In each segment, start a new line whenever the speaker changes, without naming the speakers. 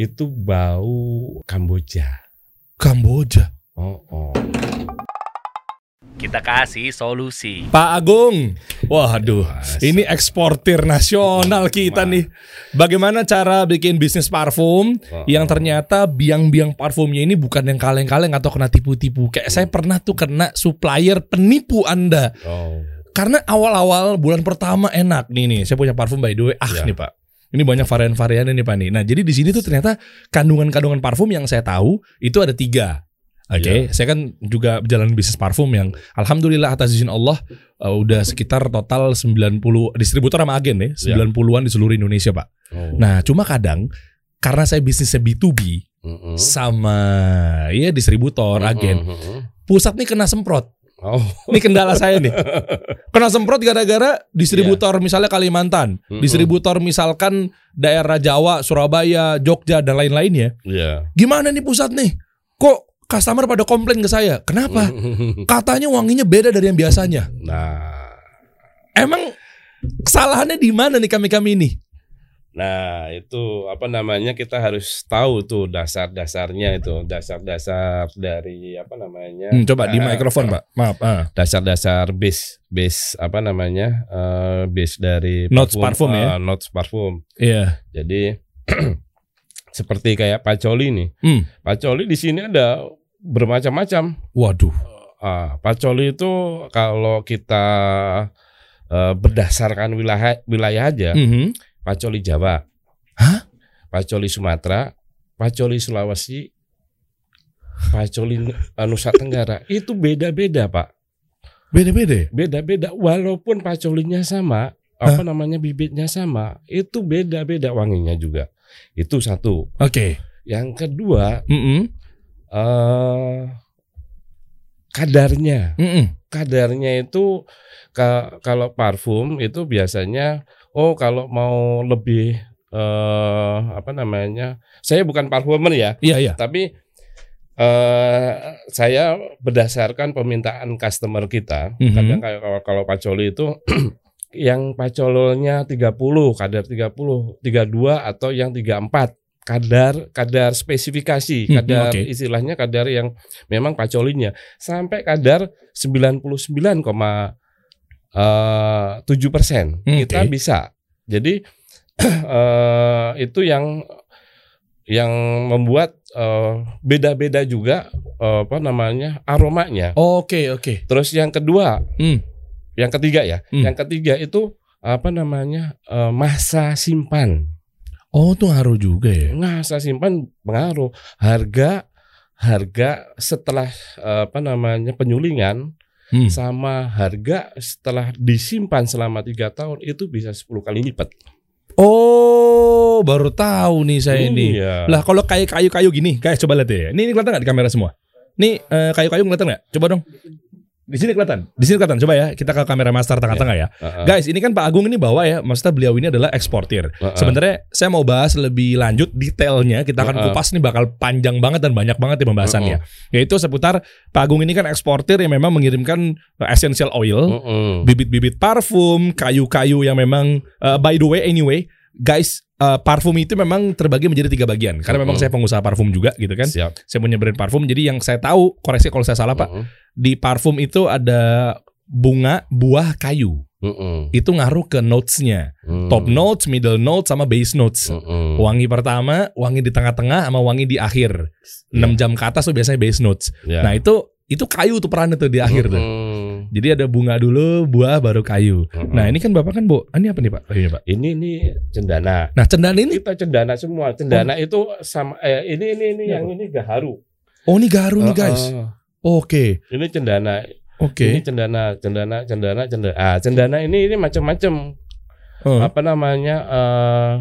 itu bau Kamboja.
Kamboja.
Oh, oh.
Kita kasih solusi.
Pak Agung, waduh, ini eksportir nasional kita nih. Bagaimana cara bikin bisnis parfum
Oh.
yang ternyata biang-biang parfumnya ini bukan yang kaleng-kaleng atau kena tipu-tipu. Kayak saya pernah tuh kena supplier penipu Anda.
Oh.
Karena awal-awal bulan pertama enak nih nih. Saya punya parfum by the way. Ah
Ya.
nih Pak. Ini banyak varian-variannya nih Pak nih. Nah jadi di sini tuh ternyata kandungan-kandungan parfum yang saya tahu itu ada tiga. Oke, saya kan juga berjalan bisnis parfum yang alhamdulillah atas izin Allah uh, udah sekitar total 90 distributor sama agen ya, 90-an di seluruh Indonesia, Pak.
Oh.
Nah, cuma kadang karena saya bisnisnya B2B
Mm-mm.
sama ya distributor, agen,
Mm-mm.
pusat nih kena semprot.
Oh.
Ini kendala saya nih. Kena semprot gara-gara distributor misalnya Kalimantan,
Mm-mm.
distributor misalkan daerah Jawa, Surabaya, Jogja dan lain-lainnya.
Iya.
Gimana nih pusat nih? Kok customer pada komplain ke saya? Kenapa? Katanya wanginya beda dari yang biasanya.
Nah,
Emang kesalahannya di mana nih kami-kami ini?
Nah itu apa namanya kita harus tahu tuh dasar-dasarnya itu, dasar-dasar dari apa namanya?
Hmm, coba di
Ah,
mikrofon, Pak. Maaf. Ah.
dasar-dasar base base apa namanya eh, base dari
Notes parfum ya?
eh, notes parfum
Iya.
jadi seperti kayak pacoli nih
Hmm.
pacoli di sini ada bermacam-macam
Waduh.
Ah, pacoli itu kalau kita eh, berdasarkan wilayah wilayah aja
Mhm.
Pacoli Jawa
Hah?
pacoli Sumatera pacoli Sulawesi pacoli eh, Nusa Tenggara itu beda-beda pak
Beda-beda. ya?
beda-beda walaupun pacolinya sama apa namanya bibitnya sama itu beda-beda wanginya juga itu satu
Oke.
yang kedua
Mhm.
eh kadarnya
Mhm.
kadarnya itu ka- kalau parfum itu biasanya oh kalau mau lebih eh apa namanya saya bukan parfumer ya
Iya, iya.
tapi eh saya berdasarkan permintaan customer kita
Mhm.
kadang kayak kalau, kalau pacoli itu yang pacolnya 30 kadar 30 32 atau yang 34 kadar kadar spesifikasi
Mhm,
kadar
oke.
istilahnya kadar yang memang pacolinya sampai kadar 99,7 persen
Hmm,
kita bisa jadi eh, itu yang yang membuat eh, beda-beda juga eh, apa namanya aromanya
Oke, oke.
terus yang kedua
Hmm.
yang ketiga ya
Hmm.
yang ketiga itu apa namanya eh, masa simpan
Oh, tuh ngaruh juga ya.
masa simpan pengaruh harga harga setelah eh, apa namanya penyulingan
Hmm.
sama harga setelah disimpan selama tiga tahun itu bisa 10 kali lipat.
Oh, baru tahu nih saya ini.
Iya.
Lah kalau kayak kayu-kayu gini, guys coba lihat ya. Ini, ini kelihatan nggak di kamera semua? Nih eh, kayu-kayu kelihatan nggak? Coba dong. Di sini kelihatan. Di sini kelihatan. Coba ya, kita ke kamera master tengah-tengah ya.
Heeh.
Guys, ini kan Pak Agung ini bawa ya, maksudnya beliau ini adalah eksportir.
Heeh.
Sebenarnya saya mau bahas lebih lanjut detailnya, kita akan
Heeh.
kupas nih bakal panjang banget dan banyak banget ya pembahasannya. Yaitu seputar Pak Agung ini kan eksportir yang memang mengirimkan eh, essential oil,
Mm-mm.
bibit-bibit parfum, kayu-kayu yang memang uh, by the way anyway, guys, uh, parfum itu memang terbagi menjadi tiga bagian. Karena memang
Mm-mm.
saya pengusaha parfum juga gitu kan.
Siap.
Saya punya brand parfum. Jadi yang saya tahu, koreksi kalau saya salah Pak,
Mm-mm.
di parfum itu ada bunga, buah, kayu.
Mm-mm.
Itu ngaruh ke notes-nya.
Mm.
Top notes, middle notes, sama base notes. Wangi pertama, wangi di tengah-tengah, sama wangi di akhir. 6 jam ke atas tuh biasanya base notes.
Ya.
Nah itu itu kayu tuh perannya tuh di akhir tuh. Jadi ada bunga dulu, buah, baru kayu.
Mm-mm.
Nah ini kan bapak kan bu, ini apa nih pak? Kayunya pak.
ini nih cendana.
Nah cendana ini,
Kita cendana semua. Cendana itu sama eh, ini ini ini
Iya,
yang ini gaharu.
oh ini garu nih guys.
Heeh.
Oke,
Ini cendana.
oke.
Ini cendana, cendana, cendana, cendana. Ah, cendana ini ini macam-macam.
Oh,
Apa namanya? eh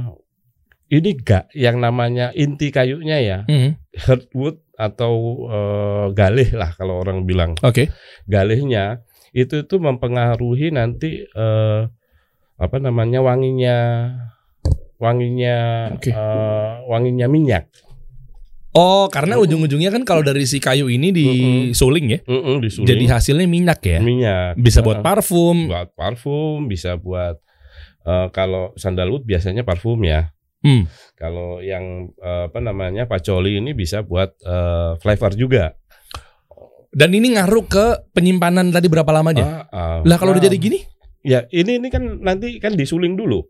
ini gak yang namanya inti kayunya ya,
hmm,
hardwood atau eh, galih lah kalau orang bilang.
Oke.
Galihnya itu itu mempengaruhi nanti eh, apa namanya wanginya wanginya
Oke.
eh, wanginya minyak.
Oh karena
Mm-mm.
ujung-ujungnya kan kalau dari si kayu ini disuling ya,
Mm-mm, disuling.
jadi hasilnya minyak ya.
minyak.
Bisa buat parfum.
buat parfum, bisa buat eh, kalau sandalwood biasanya parfum ya.
Hmm.
Kalau yang eh, apa namanya pacoli ini bisa buat eh, flavor juga.
Dan ini ngaruh ke penyimpanan tadi berapa lamanya?
Ah, ah.
Lah kalau udah
Nah,
jadi gini?
ya ini ini kan nanti kan disuling dulu.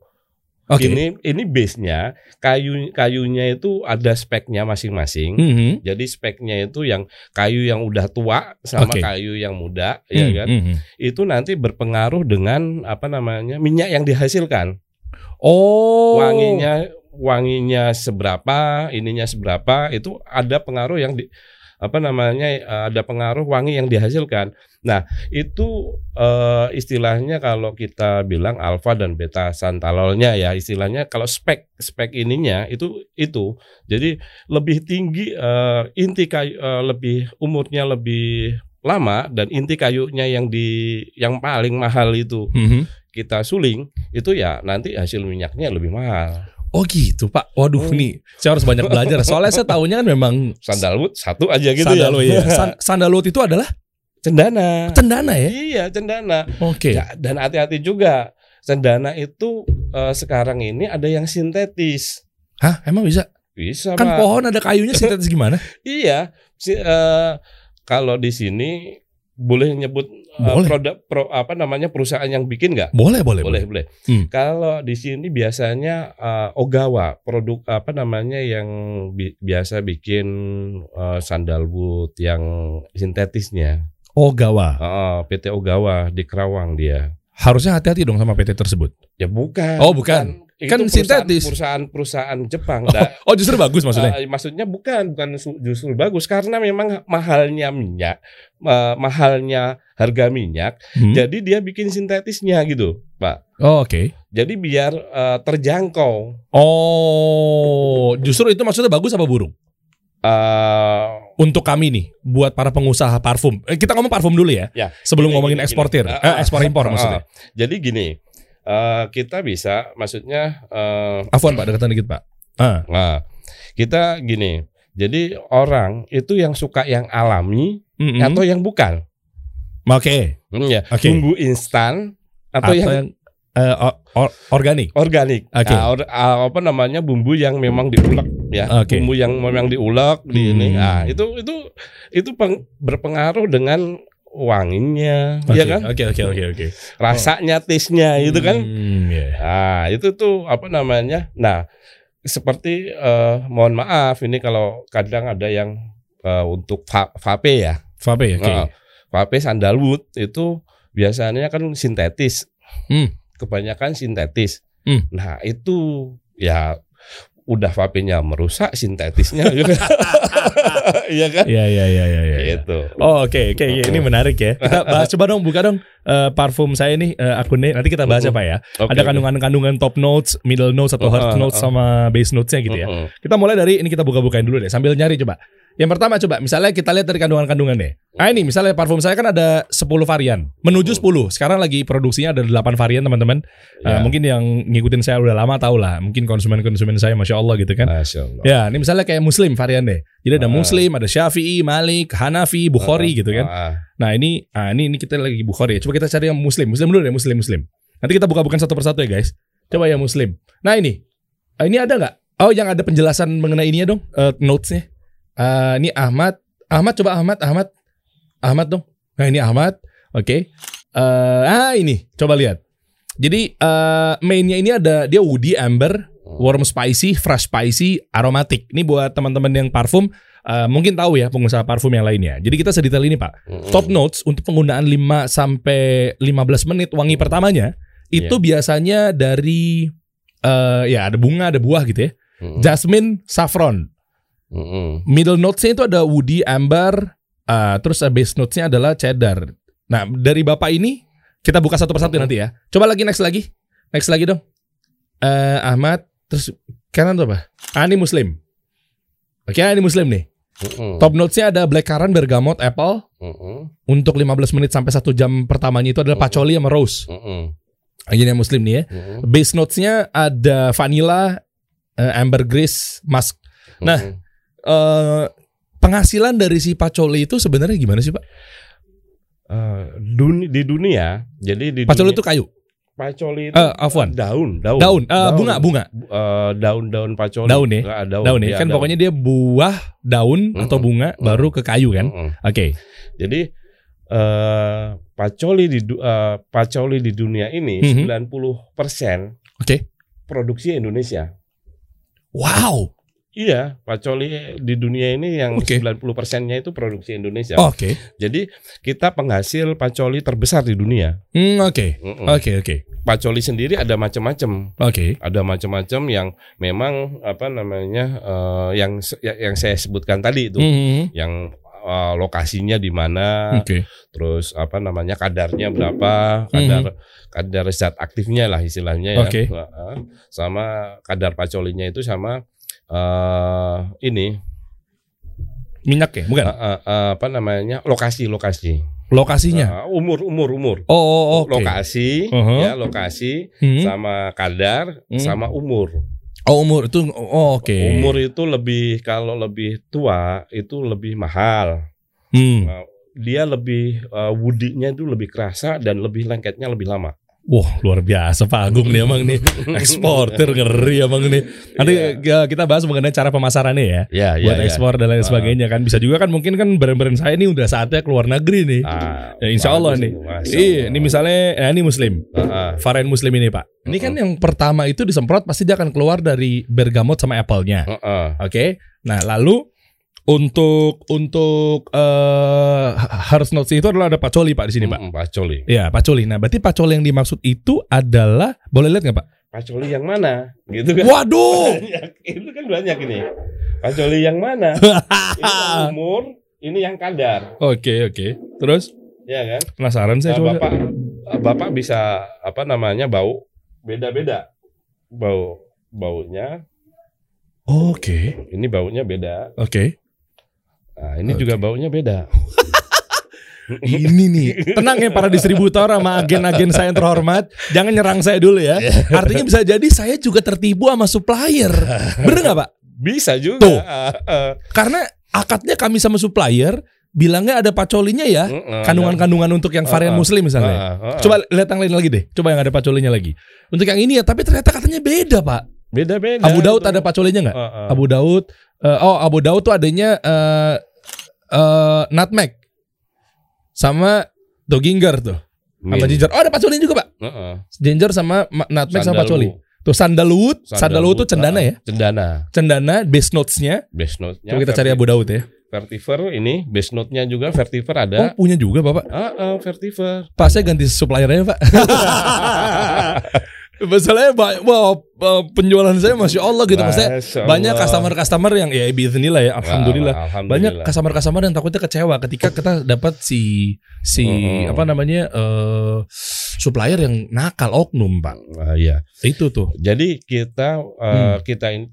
Oke.
Ini ini base-nya kayu kayunya itu ada speknya masing-masing.
Mhm.
Jadi speknya itu yang kayu yang udah tua sama
Oke.
kayu yang muda, ya
Hmm,
kan?
mhm.
Itu nanti berpengaruh dengan apa namanya minyak yang dihasilkan.
Oh.
Wanginya wanginya seberapa, ininya seberapa, itu ada pengaruh yang di apa namanya eh, ada pengaruh wangi yang dihasilkan. Nah itu eh, istilahnya kalau kita bilang alfa dan beta santalolnya ya istilahnya kalau spek spek ininya itu itu jadi lebih tinggi eh, inti kayu eh, lebih umurnya lebih lama dan inti kayunya yang di yang paling mahal itu
Mhm.
kita suling itu ya nanti hasil minyaknya lebih mahal.
Oh gitu Pak. Waduh
Hmm.
nih, saya harus banyak belajar. Soalnya saya tahunya kan memang
Sandalwood satu aja gitu
sandalwood
ya.
ya. San- sandalwood itu adalah
cendana.
cendana ya.
Iya cendana.
Oke.
Ya, dan hati-hati juga cendana itu eh, sekarang ini ada yang sintetis.
Hah, emang bisa?
Bisa
Kan
Pak.
pohon ada kayunya sintetis gimana?
Iya. Si, eh, kalau di sini boleh nyebut
Boleh.
produk pro, apa namanya perusahaan yang bikin nggak?
Boleh, boleh,
boleh
boleh.
boleh.
Hmm.
Kalau di sini biasanya eh, Ogawa produk apa namanya yang bi- biasa bikin eh, sandalwood yang sintetisnya.
Oh, gawa.
Heeh, PT Ogawa di Kerawang dia.
Harusnya hati-hati dong sama PT tersebut.
Ya bukan.
Oh, bukan.
Itu
Kan sintetis.
Perusahaan-perusahaan Jepang.
Oh,
Nah,
oh, justru bagus maksudnya.
eh, maksudnya bukan bukan justru bagus karena memang mahalnya minyak, eh, mahalnya harga minyak.
Hmm.
Jadi dia bikin sintetisnya gitu, Pak.
Oh, oke.
Jadi biar eh, terjangkau.
Oh, justru itu maksudnya bagus apa buruk?
eh
Untuk kami nih, buat para pengusaha parfum. Eh, kita ngomong parfum dulu ya.
Ya.
Sebelum
Gini,
ngomongin
gini,
eksportir,
gini.
eh, ekspor impor
Ah,
maksudnya.
Jadi gini, eh, kita bisa, maksudnya, eh,
Afwan Pak, dekatan dikit Pak. Ah,
nah, kita gini. Jadi orang itu yang suka yang alami
mm-mm.
atau yang bukan,
Oke.
Hmm, ya.
Oke.
Bumbu instan atau,
Atau
yang
yang eh, or- or- organik.
organik.
Oke.
Nah, or- ah, apa namanya bumbu yang memang diulek ya,
Oke.
bumbu yang memang diulek di ini.
Hmm.
Nah, itu itu itu peng- berpengaruh dengan wanginya,
Oke,
ya kan?
Oke, oke, oke, oke.
Rasanya, taste-nya itu kan.
Hmm, ya.
Nah, itu tuh apa namanya? Nah, seperti eh, mohon maaf ini kalau kadang ada yang eh, untuk va- vape ya.
Vape ya, oke.
Nah, vape sandalwood itu biasanya kan sintetis.
Hmm.
Kebanyakan sintetis.
Hmm.
Nah, itu ya udah vape-nya merusak sintetisnya gitu. Iya kan?
Iya, iya, iya, iya, iya.
Gitu.
Oh, oke, oke, iya, ini menarik ya. Kita bahas coba dong, buka dong eh, parfum saya nih eh, akunnya. Nanti kita bahas
Mm-mm.
apa ya?
Oke,
Ada kandungan-kandungan top notes, middle notes atau heart
Uh, uh,
notes
uh.
sama base notesnya gitu ya. Kita mulai dari ini kita buka-bukain dulu deh sambil nyari coba. Yang pertama coba misalnya kita lihat dari kandungan-kandungan deh. Nah ini misalnya parfum saya kan ada 10 varian. Menuju 10. Sekarang lagi produksinya ada 8 varian teman-teman. Eh,
Ya.
mungkin yang ngikutin saya udah lama tahu lah. Mungkin konsumen-konsumen saya Masya Allah gitu kan.
Masya Allah.
Ya ini misalnya kayak muslim varian deh. Jadi ada
Ah.
muslim, ada syafi'i, malik, hanafi, bukhari gitu kan.
Ah,
Nah ini, ah, ini ini kita lagi bukhari ya. Coba kita cari yang muslim. Muslim dulu deh muslim muslim. Nanti kita buka-bukan satu persatu ya guys. Coba yang muslim. Nah ini, Ah, ini ada nggak? Oh yang ada penjelasan mengenai ininya dong, eh, notesnya. Ah, ini Ahmad, Ahmad coba Ahmad, Ahmad, Ahmad dong. Nah ini Ahmad, oke. Eh, ah ini, coba lihat. Jadi eh, mainnya ini ada dia woody, amber, warm spicy, fresh spicy, aromatic. Ini buat teman-teman yang parfum eh, mungkin tahu ya pengusaha parfum yang lainnya. Jadi kita sedetail ini Pak.
mm-mm.
Top notes untuk penggunaan 5 sampai 15 menit wangi pertamanya itu biasanya dari eh ya ada bunga, ada buah gitu ya.
Mm-mm.
Jasmine, saffron.
Mm-mm.
Middle notesnya itu ada woody, amber, eh, terus base notesnya adalah cheddar. Nah dari bapak ini kita buka satu persatu nanti ya. Coba lagi next lagi, next lagi dong. Eh Ahmad, terus kanan tuh apa? Ah ini Muslim. Oke, ini Muslim nih.
Mm-mm.
Top notesnya ada blackcurrant, bergamot, apple.
Mm-mm.
Untuk 15 menit sampai 1 jam pertamanya itu adalah patchouli sama rose.
Mm-mm.
Ini yang Muslim nih ya.
Mm-mm.
Base notesnya ada vanilla, eh, ambergris, musk. Nah,
Mm-mm.
Eh, penghasilan dari si patchouli itu sebenarnya gimana sih pak?
Eh, duni- di dunia, jadi di
Patchouli
dunia-
itu kayu.
pacoli itu
Eh, afwan.
daun, daun.
Daun, eh, bunga, bunga.
Eh, daun-daun pacoli.
Daun ya?
Daun,
Daun ya.
Iya,
Kan pokoknya dia buah, daun
Mm-mm.
atau bunga
Mm-mm.
baru ke kayu kan.
Mm-mm.
Oke.
Jadi eh pacoli di eh, pacoli di dunia ini
Mhm.
90%
Oke.
produksi Indonesia.
Wow.
Iya, pacoli di dunia ini yang
Oke.
90 persennya itu produksi Indonesia.
Oke.
Jadi kita penghasil pacoli terbesar di dunia.
Hmm, oke. Oke, oke.
Pacoli sendiri ada macam-macam.
Oke.
Ada macam-macam yang memang apa namanya eh, yang ya- yang saya sebutkan tadi itu,
Mhm.
yang eh, lokasinya di mana,
Oke.
terus apa namanya kadarnya berapa, kadar kadar zat aktifnya lah istilahnya ya.
Oke.
Heeh. Sama kadar pacolinya itu sama eh ini
Minyak ya, bukan?
eh, eh, eh, apa namanya lokasi lokasi
Lokasinya.
Eh, umur umur umur
Oh, oh, oke.
lokasi
Uh-huh.
ya lokasi
Hmm.
sama kadar
Hmm.
sama umur
Oh, umur itu oh, oke.
umur itu lebih kalau lebih tua itu lebih mahal
Hmm.
Nah, dia lebih eh, woody-nya itu lebih kerasa dan lebih lengketnya lebih lama
Wah, luar biasa Pak Agung nih emang nih. Eksportir ngeri emang nih. Nanti ya, kita bahas mengenai cara pemasarannya ya.
ya
buat
ya, ya.
ekspor dan lain
Ah.
sebagainya kan bisa juga kan mungkin kan brand-brand saya ini udah saatnya keluar negeri nih.
Ah,
Ya, insya Allah nih. Iya, ini misalnya ya, ini muslim.
Ah.
Varian muslim ini Pak. Ini kan yang pertama itu disemprot pasti dia akan keluar dari bergamot sama apple-nya.
Ah, ah.
Oke. Nah, lalu untuk untuk eh harus notes itu adalah ada pacoli Pak di sini, Pak.
Mm, pacoli
Iya, pacoli. Nah, berarti pacoli yang dimaksud itu adalah boleh lihat nggak, Pak?
pacoli yang mana gitu kan
Waduh.
banyak itu kan banyak ini pacoli yang mana ini yang umur ini yang kadar
Oke, oke. Terus
ya kan
penasaran saya
Nah,
coba.
bapak bapak bisa apa namanya bau beda-beda bau baunya
Oke.
ini baunya beda
Oke.
Nah ini
Oke.
juga baunya beda
Ini nih, tenang ya para distributor sama agen-agen saya yang terhormat, jangan nyerang saya dulu ya. Artinya bisa jadi saya juga tertipu sama supplier. Bener nggak Pak?
bisa juga
Tuh. Karena akadnya kami sama supplier bilangnya ada pacolinya ya, kandungan-kandungan untuk yang varian
ah.
muslim misalnya.
Ah, ah.
Coba lihat yang lain lagi deh. Coba yang ada pacolinya lagi. Untuk yang ini ya, tapi ternyata katanya beda pak.
beda-beda
Abu Daud
itu.
ada pacolinya nggak? Abu Daud. eh, oh Abu Daud tuh adanya eh eh, nutmeg sama doginger tuh, sama
Min.
ginger. Oh ada pacolinya juga pak.
Ah, ah.
Ginger sama ma- nutmeg sama pacoli. Tuh sandalwood, sandalwood tuh cendana ya.
Cendana.
Cendana base notes-nya.
Base note-nya.
Coba kita cari Abu Daud ya.
Vertiver ini base note-nya juga Vertiver
Oh
ada.
punya juga bapak.
Ah, ah, Vertiver.
Pak saya ganti suppliernya pak. Masalahnya wah, penjualan saya masya Allah gitu. Maksudnya
Masya
banyak
Allah.
customer-customer yang ya bismillah ya, alhamdulillah.
Alhamdulillah.
Banyak customer-customer yang takutnya kecewa ketika kita dapat si si
Mm-mm.
apa namanya eh supplier yang nakal oknum pak.
Ah, iya.
Itu tuh.
Jadi kita eh,
Hmm.
kita ini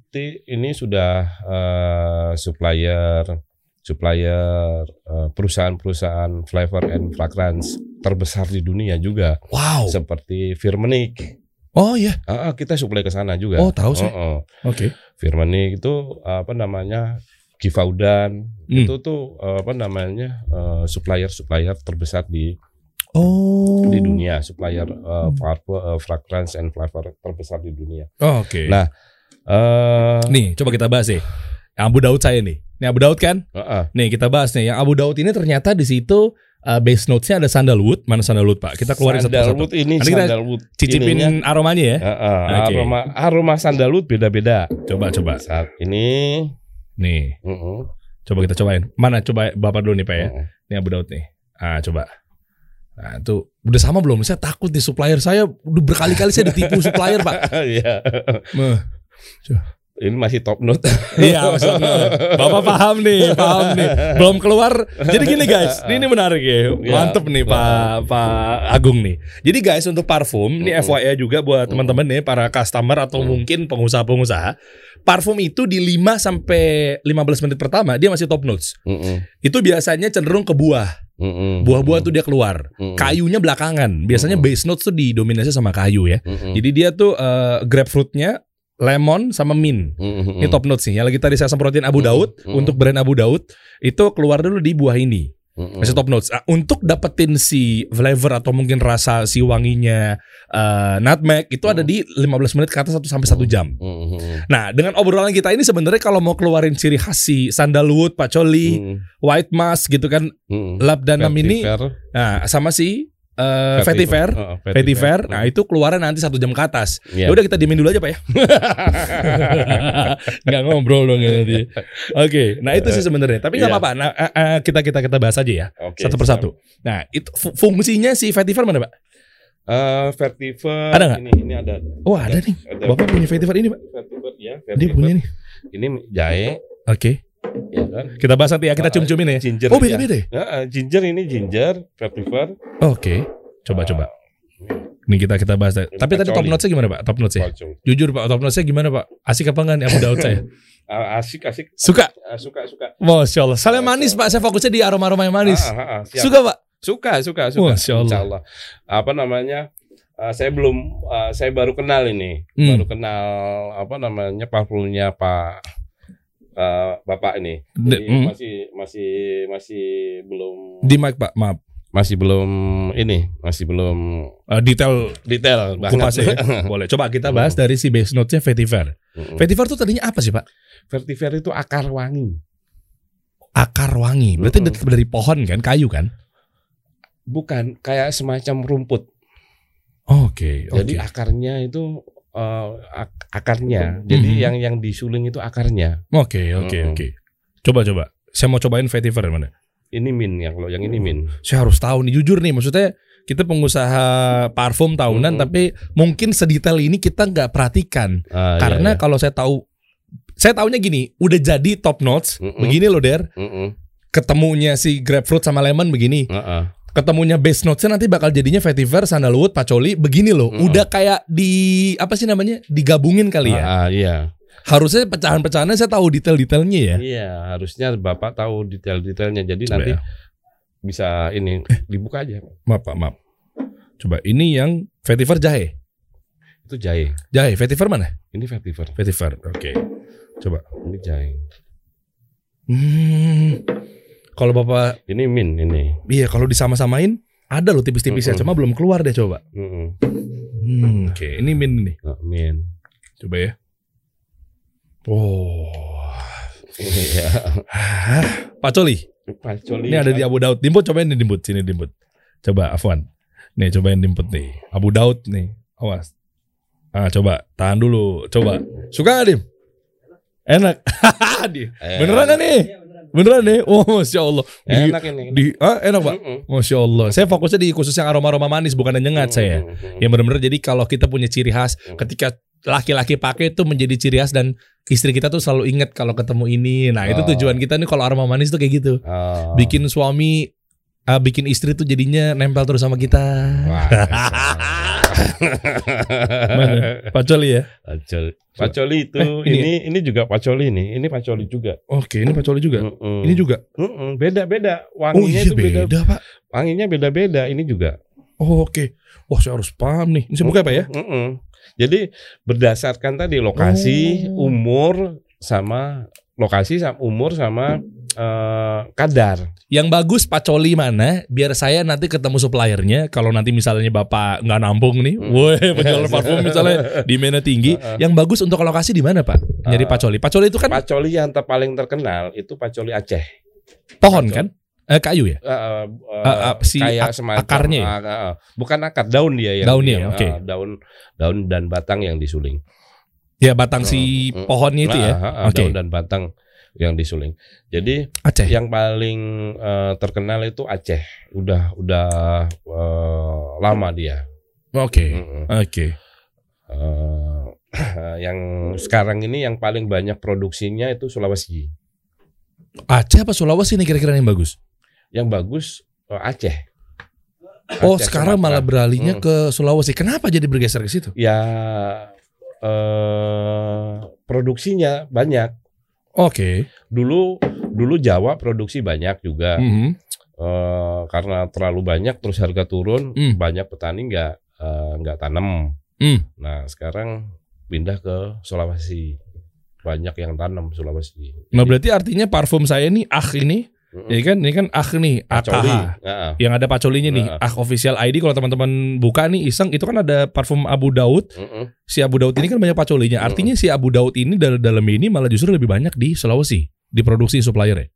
ini sudah eh, supplier supplier perusahaan-perusahaan flavor and fragrance terbesar di dunia juga
Wow.
seperti Firmenich.
Oh iya.
Ah, ah, kita supply ke sana juga.
Oh, tahu sih.
Oh, oh.
Oke.
Firmenich itu apa namanya? Givaudan
Hmm.
itu tuh apa namanya? eh, supplier-supplier terbesar di
Oh.
di dunia, supplier eh, parfum, eh, fragrance and flavor terbesar di dunia.
Oh, Oke.
Nah, Eh,
Nih, coba kita bahas nih. Yang Abu Daud saya nih. Ini Abu Daud kan?
heeh.
Nih kita bahas nih. Yang Abu Daud ini ternyata di situ uh, base notes-nya ada sandalwood. Mana sandalwood Pak? Kita keluarin satu-satu.
sandalwood ini
Nanti kita
sandalwood
Cicipin
ininya,
aromanya ya.
heeh,
Oke.
aroma aroma sandalwood beda-beda.
Coba coba.
Saat ini
Nih,
heeh,
coba kita cobain. Mana coba Bapak dulu nih Pak ya.
heeh.
Ini Abu Daud nih. Ah, coba. Nah, tuh udah sama belum? Saya takut nih supplier saya udah berkali-kali saya ditipu supplier, Pak.
Iya.
Meh.
Ini masih top note.
Iya, maksudnya. Bapak paham nih, paham nih. Belum keluar. Jadi gini guys, ini, ini menarik ya.
Ya.
Mantep nih Pak Pak Agung nih. Jadi guys untuk parfum, ini
Mm-mm.
FYI juga buat teman-teman nih para customer atau
Mm.
mungkin pengusaha-pengusaha. Parfum itu di 5 sampai 15 menit pertama dia masih top notes.
Heeh,
Itu biasanya cenderung ke buah. Buah-buah tuh dia keluar.
Heeh,
Kayunya belakangan. Biasanya
Mm.
base notes tuh didominasi sama kayu ya.
heeh,
Jadi dia tuh eh, grapefruitnya lemon sama mint.
heeh,
Ini top notes nih. Yang lagi tadi saya semprotin Abu
Mm,
Daud
mm.
untuk brand Abu Daud itu keluar dulu di buah ini.
Mm-mm.
Masih top notes. Ah, untuk dapetin si flavor atau mungkin rasa si wanginya eh, nutmeg itu ada
Hmm.
di 15 menit ke atas 1 sampai 1 jam.
Mm-mm.
Nah, dengan obrolan kita ini sebenarnya kalau mau keluarin ciri khas si sandalwood, pacoli,
Mm-mm.
white musk gitu kan,
Mm-mm.
labdanum ini nah sama si eh, vetiver,
Oh,
vetiver.
Mm.
Nah, itu keluarnya nanti satu jam ke atas.
Iya.
Ya udah kita diemin dulu aja, Pak ya. Nggak ngobrol dong ya nanti. Oke, nah itu sih sebenarnya. Tapi nggak
Iya.
apa-apa. Nah, eh, kita kita kita bahas aja ya.
Oke,
satu persatu. Nah, itu fu- fungsinya si vetiver mana, Pak?
Eh, vetiver
Ada nggak?
Ini ini ada.
Oh, ada nih.
Ada
Bapak punya vetiver ini, Pak.
vetiver ya.
Dia
Vetiver.
punya nih.
Ini jahe,
Oke.
Ya kan?
Kita bahas nanti ya, kita
Ah,
cium-ciumin ya.
Ginger.
Oh, beda-beda ya?
Ginger ini ginger, vetiver.
Oke. Coba
Ah,
coba. Nih kita kita bahas.
Ini
Tapi tadi top notes-nya gimana, Pak? Top notes-nya. Jujur, Pak, top notes-nya gimana, Pak? Asik apa enggak nih Abu Daud saya?
Ah, asik asik.
Suka?
Ah, suka suka.
Masya Allah. Soalnya manis, Pak. Saya fokusnya di aroma-aroma yang manis.
Ah, ah, ah.
Suka, Pak?
Suka, suka, suka.
Masya Allah.
Insya Allah. Apa namanya? eh, saya belum, eh, saya baru kenal ini,
Hmm.
baru kenal apa namanya parfumnya Pak eh, Bapak ini. Jadi
hmm.
masih masih masih belum
Di mic, Pak. Maaf.
masih belum ini, masih belum
Eh, detail
detail
kupas ya. Boleh. Coba kita bahas dari si base notes-nya vetiver.
Mm-mm.
Vetiver tuh tadinya apa sih, Pak?
Vetiver itu akar wangi.
Akar wangi. Berarti
Mm-mm.
dari, dari pohon kan, kayu kan?
Bukan kayak semacam rumput.
Oke, oke.
Jadi akarnya itu eh, ak- akarnya. Jadi
Mhm.
yang yang disuling itu akarnya.
Oke, oke,
Mm-mm.
oke. Coba coba. Saya mau cobain vetiver yang mana?
Ini min ya kalau yang ini min.
Saya harus tahu nih jujur nih maksudnya kita pengusaha parfum tahunan
Mm-mm.
tapi mungkin sedetail ini kita nggak perhatikan
Ah,
karena
iya, iya.
kalau saya tahu saya tahunya gini udah jadi top notes
Mm-mm.
begini loh der
Mm-mm.
ketemunya si grapefruit sama lemon begini
Heeh.
Ketemunya base notesnya nanti bakal jadinya vetiver sandalwood pacoli begini loh
Mm-mm.
udah kayak di apa sih namanya digabungin kali ya
Ah, iya.
harusnya pecahan-pecahannya saya tahu detail-detailnya ya
Iya, harusnya Bapak tahu detail-detailnya. Jadi
Coba
nanti
ya.
bisa ini dibuka aja.
maaf pak maaf coba ini yang vetiver jahe
Itu jahe.
jahe vetiver mana
Ini vetiver.
vetiver oke coba
Ini jahe.
Hmm. Kalau bapak,
Ini min ini.
iya kalau disama-samain ada loh tipis-tipisnya,
Mm-mm.
cuma belum keluar deh coba.
Mm-mm.
Hmm, Oke, ini min nih,
Nah, min.
coba ya. Oh,
Iya.
Pacoli.
Pacoli.
Ini ada di Abu Daud. Dimput cobain nih dimput sini dimput. Coba Afwan. Nih cobain dimput nih. Abu Daud nih. Awas. Ah coba tahan dulu. Coba. Suka gak Dim? Enak.
Eh,
Beneran gak nih? Beneran nih? Oh masya Allah. Di,
Enak ini.
di, ah, enak pak.
Mm-mm.
Masya Allah. Saya fokusnya di khusus yang aroma-aroma manis bukan yang nyengat saya.
Mm-mm.
Yang benar-benar jadi kalau kita punya ciri khas
Hmm.
ketika laki-laki pakai itu menjadi ciri khas dan istri kita tuh selalu ingat kalau ketemu ini. Nah, itu
Oh.
tujuan kita nih kalau aroma manis tuh kayak gitu.
Oh.
Bikin suami ah, bikin istri tuh jadinya nempel terus sama kita.
Wah,
Mana? Pacoli ya.
Pacoli. Pacoli itu
Eh, ini-
ini ini juga pacoli nih. Ini pacoli juga.
Oke, ini pacoli juga.
Mm-mm.
Ini juga.
Mm-mm, beda-beda.
Oh
Wanginya
iya
itu beda.
beda, Pak.
Wanginya beda-beda. Ini juga.
Oh, oke. Wah, saya harus paham nih. Ini buka apa ya?
Mm-mm. Jadi berdasarkan tadi lokasi,
Oh.
umur sama lokasi sama umur sama eh, kadar.
Yang bagus pacoli mana? Biar saya nanti ketemu suppliernya. Kalau nanti misalnya bapak nggak nampung nih,
Hmm.
woi penjual parfum misalnya di mana tinggi.
Heeh.
Yang bagus untuk lokasi di mana pak? Nyari
Eh,
pacoli. Pacoli itu kan
Pacoli yang ter- paling terkenal itu pacoli Aceh.
pohon
pacoli.
kan? Eh, kayu ya?
Eh, eh,
Ah, ah, si
kayak
ak-
semacam
akarnya ya?
ah, ah, ah. bukan akar daun dia yang
Daunnya ya, oke.
ah, daun daun dan batang yang disuling.
Ya batang si
Hmm, hmm.
pohonnya itu ya.
Ah, ah, ah,
Oke.
Daun dan batang yang disuling. Jadi
Aceh.
yang paling eh, terkenal itu Aceh. Udah udah eh, lama dia.
Oke.
Mm-mm.
Oke.
Eh, yang sekarang ini yang paling banyak produksinya itu Sulawesi.
Aceh apa Sulawesi nih kira-kira yang bagus?
Yang bagus eh, Aceh.
Oh,
Aceh,
sekarang
Sumatera.
malah beralihnya
Hmm.
ke Sulawesi. Kenapa jadi bergeser ke situ?
Ya eh produksinya banyak.
Oke.
Dulu dulu Jawa produksi banyak juga.
Mhm.
Eh, karena terlalu banyak terus harga turun,
Hmm.
banyak petani nggak eh, nggak tanam.
Hmm.
Nah sekarang pindah ke Sulawesi, banyak yang tanam Sulawesi.
Nah berarti artinya parfum saya nih ah ini
Mm-mm.
Ya kan ini kan ah nih
Pacoli.
AKH.
Heeh.
Yang ada pacolinya nih,
Heeh.
ah official ID kalau teman-teman buka nih iseng itu kan ada parfum Abu Daud.
Mm-mm.
Si Abu Daud ini kan banyak pacolinya. Artinya si Abu Daud ini dalam dalam ini malah justru lebih banyak di Sulawesi diproduksi supplier ya.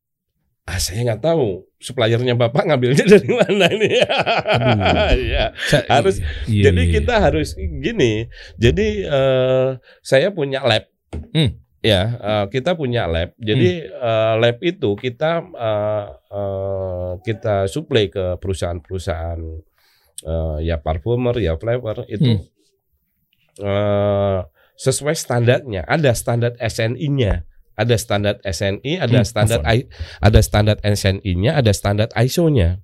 Ah, saya nggak tahu suppliernya bapak ngambilnya dari mana ini. Iya. Harus-
Iya,
jadi
iya,
kita harus gini. Jadi eh, saya punya lab.
Hmm.
Ya, eh, kita punya lab. Jadi eh, lab itu kita eh, eh, kita suplai ke perusahaan-perusahaan eh, ya parfumer, ya flavor itu
Hmm.
eh, sesuai standarnya. Ada standar SNI-nya. Ada standar SNI, ada
Hmm,
standar
telepon.
I, ada standar SNI-nya, ada standar ISO-nya.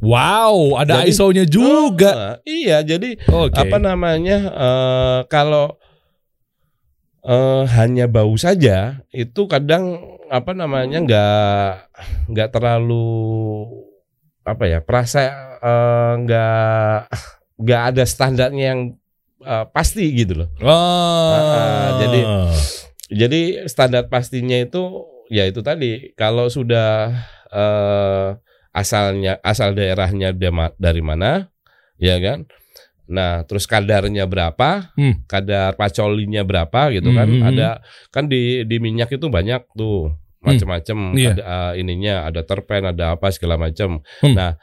Wow, ada ISO-nya juga.
Eh, iya, jadi
Oke.
apa namanya eh, kalau eh, hanya bau saja itu kadang apa namanya nggak nggak terlalu apa ya perasa eh, nggak nggak ada standarnya yang eh, pasti gitu loh
Wah.
Ah, jadi- jadi standar pastinya itu ya itu tadi kalau sudah eh, asalnya asal daerahnya dari mana ya kan nah terus kadarnya berapa
Hmm.
kadar pacolinya berapa gitu kan
Hmm, hmm,
ada kan di di minyak itu banyak tuh macam-macam
Iya.
ada eh, ininya ada terpen ada apa segala macam
Hmm.
nah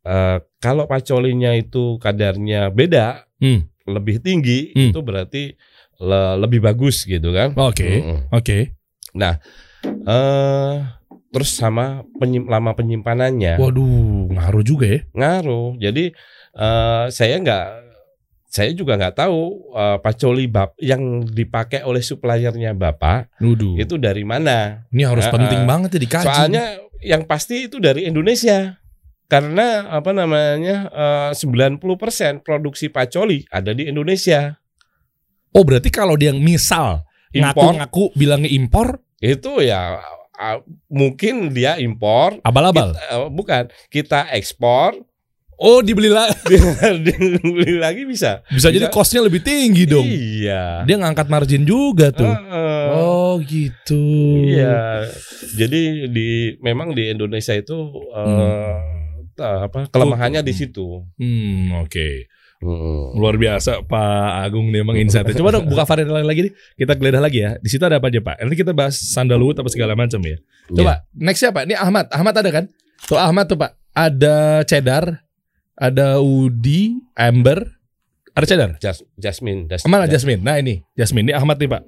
eh, kalau pacolinya itu kadarnya beda
Hmm.
lebih tinggi
Hmm.
itu berarti le- lebih bagus gitu kan
Oke.
Mm-mm.
Oke.
eh terus sama penyim- lama penyimpanannya
Waduh, ngaruh juga ya.
ngaruh jadi eh saya nggak saya juga nggak tahu eh, pacoli bab yang dipakai oleh suppliernya bapak
Waduh.
itu dari mana
Ini harus
Ah,
penting
ah.
banget ya dikaji.
soalnya yang pasti itu dari Indonesia karena apa namanya eh, 90% produksi pacoli ada di Indonesia
Oh, berarti kalau dia misal
impor
ngaku-ngaku bilangnya impor,
itu ya ah, mungkin dia impor
abal-abal.
Kita- eh, bukan kita ekspor
Oh, dibeli lagi.
dibeli lagi bisa
Bisa jadi costnya lebih tinggi dong.
iya
Dia ngangkat margin juga tuh.
Heeh.
Oh, gitu.
iya jadi di memang di Indonesia itu eh, ta- apa kelemahannya di situ
Hmm, oke.
Mm.
Luar biasa Pak Agung nih emang insight. Coba dong buka varian lain lagi nih. Kita geledah lagi ya. Di situ ada apa aja, Pak? Nanti kita bahas sandalwood apa segala macam ya. Coba next siapa? Ini Ahmad. Ahmad ada kan? Tuh Ahmad tuh, Pak. Ada cheddar, ada Udi, Amber, ada cheddar.
Jas- Jasmine Jas-
Ke mana
Jas-
Jasmine? Nah ini Jasmine. Ini Ahmad nih Pak.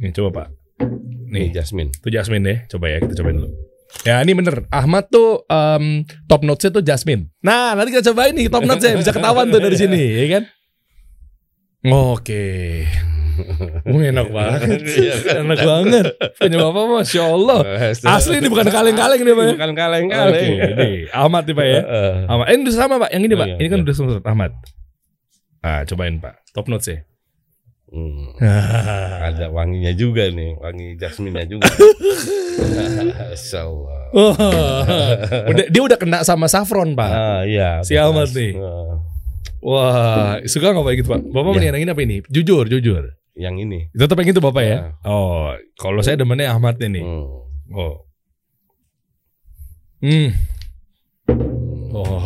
Nih coba Pak.
nih Jasmine
tuh Jasmine deh. Coba ya kita cobain dulu. Ya ini bener. Ahmad tuh em, top notesnya tuh Jasmine. Nah nanti kita cobain nih top notesnya bisa ketahuan tuh dari sini, ya kan? Oke. Oh, enak banget.
Iya kan?
enak banget. Punya bapak masya Allah. Asli ini bukan kaleng-kaleng nih pak. ya?
bukan
Oke,
kaleng-kaleng
ini Ahmad nih pak ya. Ahmad. Eh, ini udah sama pak. Yang ini
Oh,
pak.
iya,
ini kan
iya.
udah sama Ahmad. Ah cobain pak. Top notes ya.
Hmm. ada wanginya juga nih wangi jasminnya juga Masya Allah
Wah. udah, dia udah kena sama saffron pak.
ah iya
Si Ahmad nih.
Ah,
Wah, suka nggak pak gitu pak? Bapak
Ya.
ini apa ini? Jujur, jujur.
Yang ini
Tetap yang itu bapak ya?
Ya.
Oh, kalau saya demennya Ahmad nih.
Hmm.
Oh. Hmm. Oh.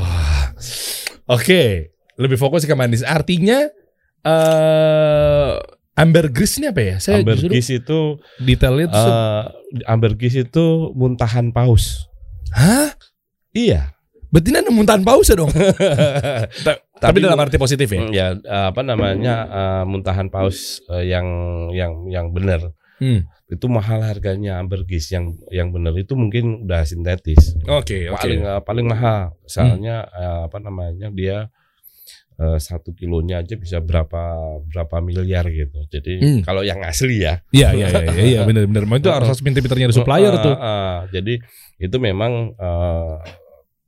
Oke, lebih fokus ke manis. Artinya eh ambergris ini apa ya? Saya
ambergris itu
detailnya tuh.
eh, ambergris itu muntahan paus
Hah?
iya
Betina muntahan paus ya dong? Ta- tapi, dalam arti positif ya?
Hmm, ya apa namanya eh, muntahan paus eh, yang yang yang benar
Hmm.
itu mahal harganya ambergris yang yang benar itu mungkin udah sintetis
Oke, oke.
paling eh, paling mahal soalnya eh, apa namanya dia eh, satu kilonya aja bisa berapa berapa miliar gitu jadi
Hmm.
kalau yang asli ya
Iya, iya, iya, iya, iya, benar, benar. Itu harus pinter-pinternya ada supplier
Eh,
tuh.
eh, eh, jadi itu memang eh,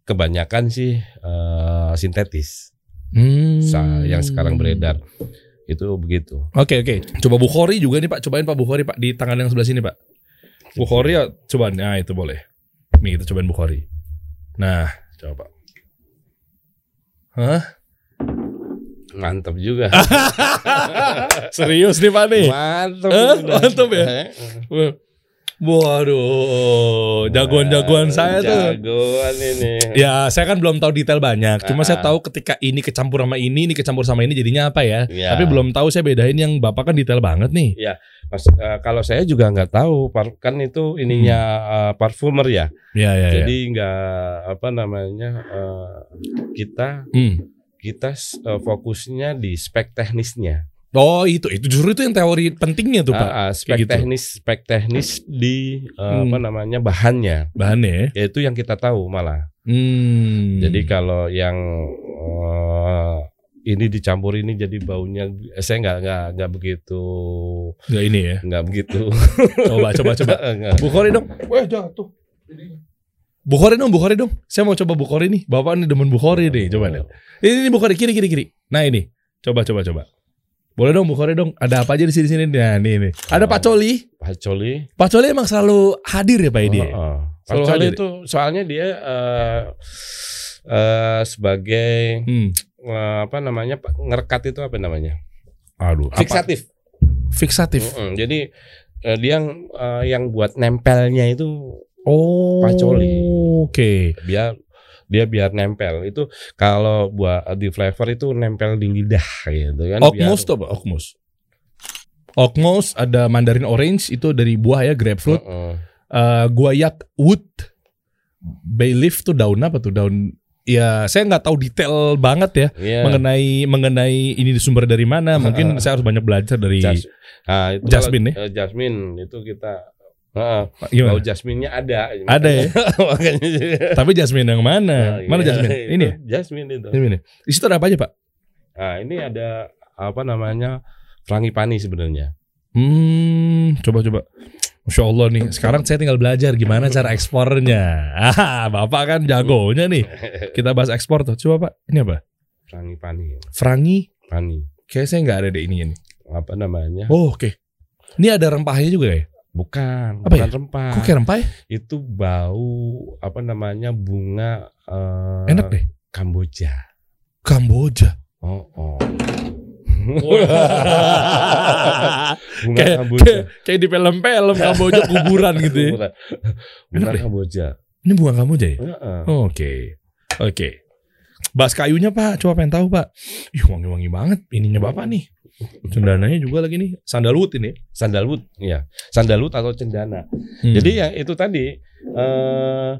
kebanyakan sih eh, sintetis
Hmm.
Yang sekarang beredar itu begitu
Oke oke. Coba Bukhari juga nih Pak. Cobain Pak Bukhari Pak di tangan yang sebelah sini Pak. Bukhari ya coba nah itu boleh. Nih kita cobain Bukhari. Nah coba Pak. Hah?
mantap juga
Serius nih Pak nih.
mantap
Eh, mantap ya? Waduh, jagoan-jagoan saya tuh.
Jagoan ini.
Ya, saya kan belum tahu detail banyak. Cuma
Ah.
saya tahu ketika ini kecampur sama ini, ini kecampur sama ini jadinya apa ya.
Ya.
Tapi belum tahu saya bedain yang Bapak kan detail banget nih.
Mas, eh, kalau saya juga nggak tahu, kan itu ininya eh, parfumer ya.
Ya, ya, ya.
Jadi nggak apa namanya eh, kita
Hmm.
kita fokusnya di spek teknisnya.
Oh, itu itu justru itu yang teori pentingnya tuh, Pak.
Ah, ah, spek
gitu.
teknis spek teknis di eh,
Hmm.
apa namanya bahannya.
Bahannya ya.
Ya itu yang kita tahu malah.
Hmm.
Jadi kalau yang eh, ini dicampur ini jadi baunya saya nggak nggak nggak begitu
Nggak ini ya.
nggak begitu.
Coba coba coba. Bukhari dong. Wah, jatuh. Bukhari dong, Bukhari dong. Saya mau coba Bukhari nih. Bapak ini demen Bukhari deh. Coba deh. Ini, ini Bukhari kiri kiri kiri. Nah ini. Coba coba coba. Boleh dong Bukhari dong. Ada apa aja di sini sini? Nah ini nih. Ada Pak Coli.
Pacoli.
Pak Coli emang selalu hadir ya Pak Edi?
Oh, oh.
Selalu
Pacoli
hadir.
itu soalnya dia eh eh, sebagai
Hmm.
eh, apa namanya Pak, ngerekat itu apa namanya?
Aduh. Apa?
Fiksatif.
Fiksatif.
Mm-mm. Jadi eh, dia yang eh, yang buat nempelnya itu
Oh.
Pacoli.
Oke.
biar dia biar nempel itu kalau buat di flavor itu nempel di lidah gitu kan
Okmos tuh? Okmos. Okmos ada mandarin orange itu dari buah ya grapefruit.
Heeh.
Eh, guayak wood. Bay leaf tuh daun apa tuh? Daun ya saya nggak tahu detail banget ya
Iya.
mengenai mengenai ini sumber dari mana. Mungkin saya harus banyak belajar dari
Jas- nah, itu
Jasmine
kalau, eh, jasmine itu kita Heeh,
gimana?
bau jasminnya ada
Ada ya.
makanya
Tapi jasmine yang mana?
Nah,
Mana
iya,
jasmine?
itu
Ini ya?
jasmine itu
Ini nih. Di situ ada apa aja, Pak?
nah ini ada apa namanya frangipani sebenarnya
Hmm, coba coba. Masya Allah nih, sekarang saya tinggal belajar gimana cara ekspornya. Ah, Bapak kan jagonya nih. Kita bahas ekspor tuh. Coba Pak, ini apa?
frangipani
Frangi.
pani
Kayak saya nggak ada deh ini ini.
apa namanya
Oh, oke. Ini ada rempahnya juga ya?
Bukan
Apa
bukan
ya?
rempah
Kok kayak rempah ya?
itu bau apa namanya bunga eh,
Enak deh.
Kamboja.
Kamboja.
Oh, oh. bunga
kayak,
Kamboja.
kayak, kayak di film-film Kamboja kuburan gitu ya.
Bunga. Kamboja.
Ini bunga Kamboja ya?
Heeh.
Oke. Oke. Bas kayunya Pak, coba pengen tahu Pak. Ih wangi-wangi banget ininya Bapak nih. Cendananya juga lagi nih. Sandalwood ini.
Sandalwood, ya. Sandalwood atau cendana.
Hmm.
Jadi yang itu tadi eh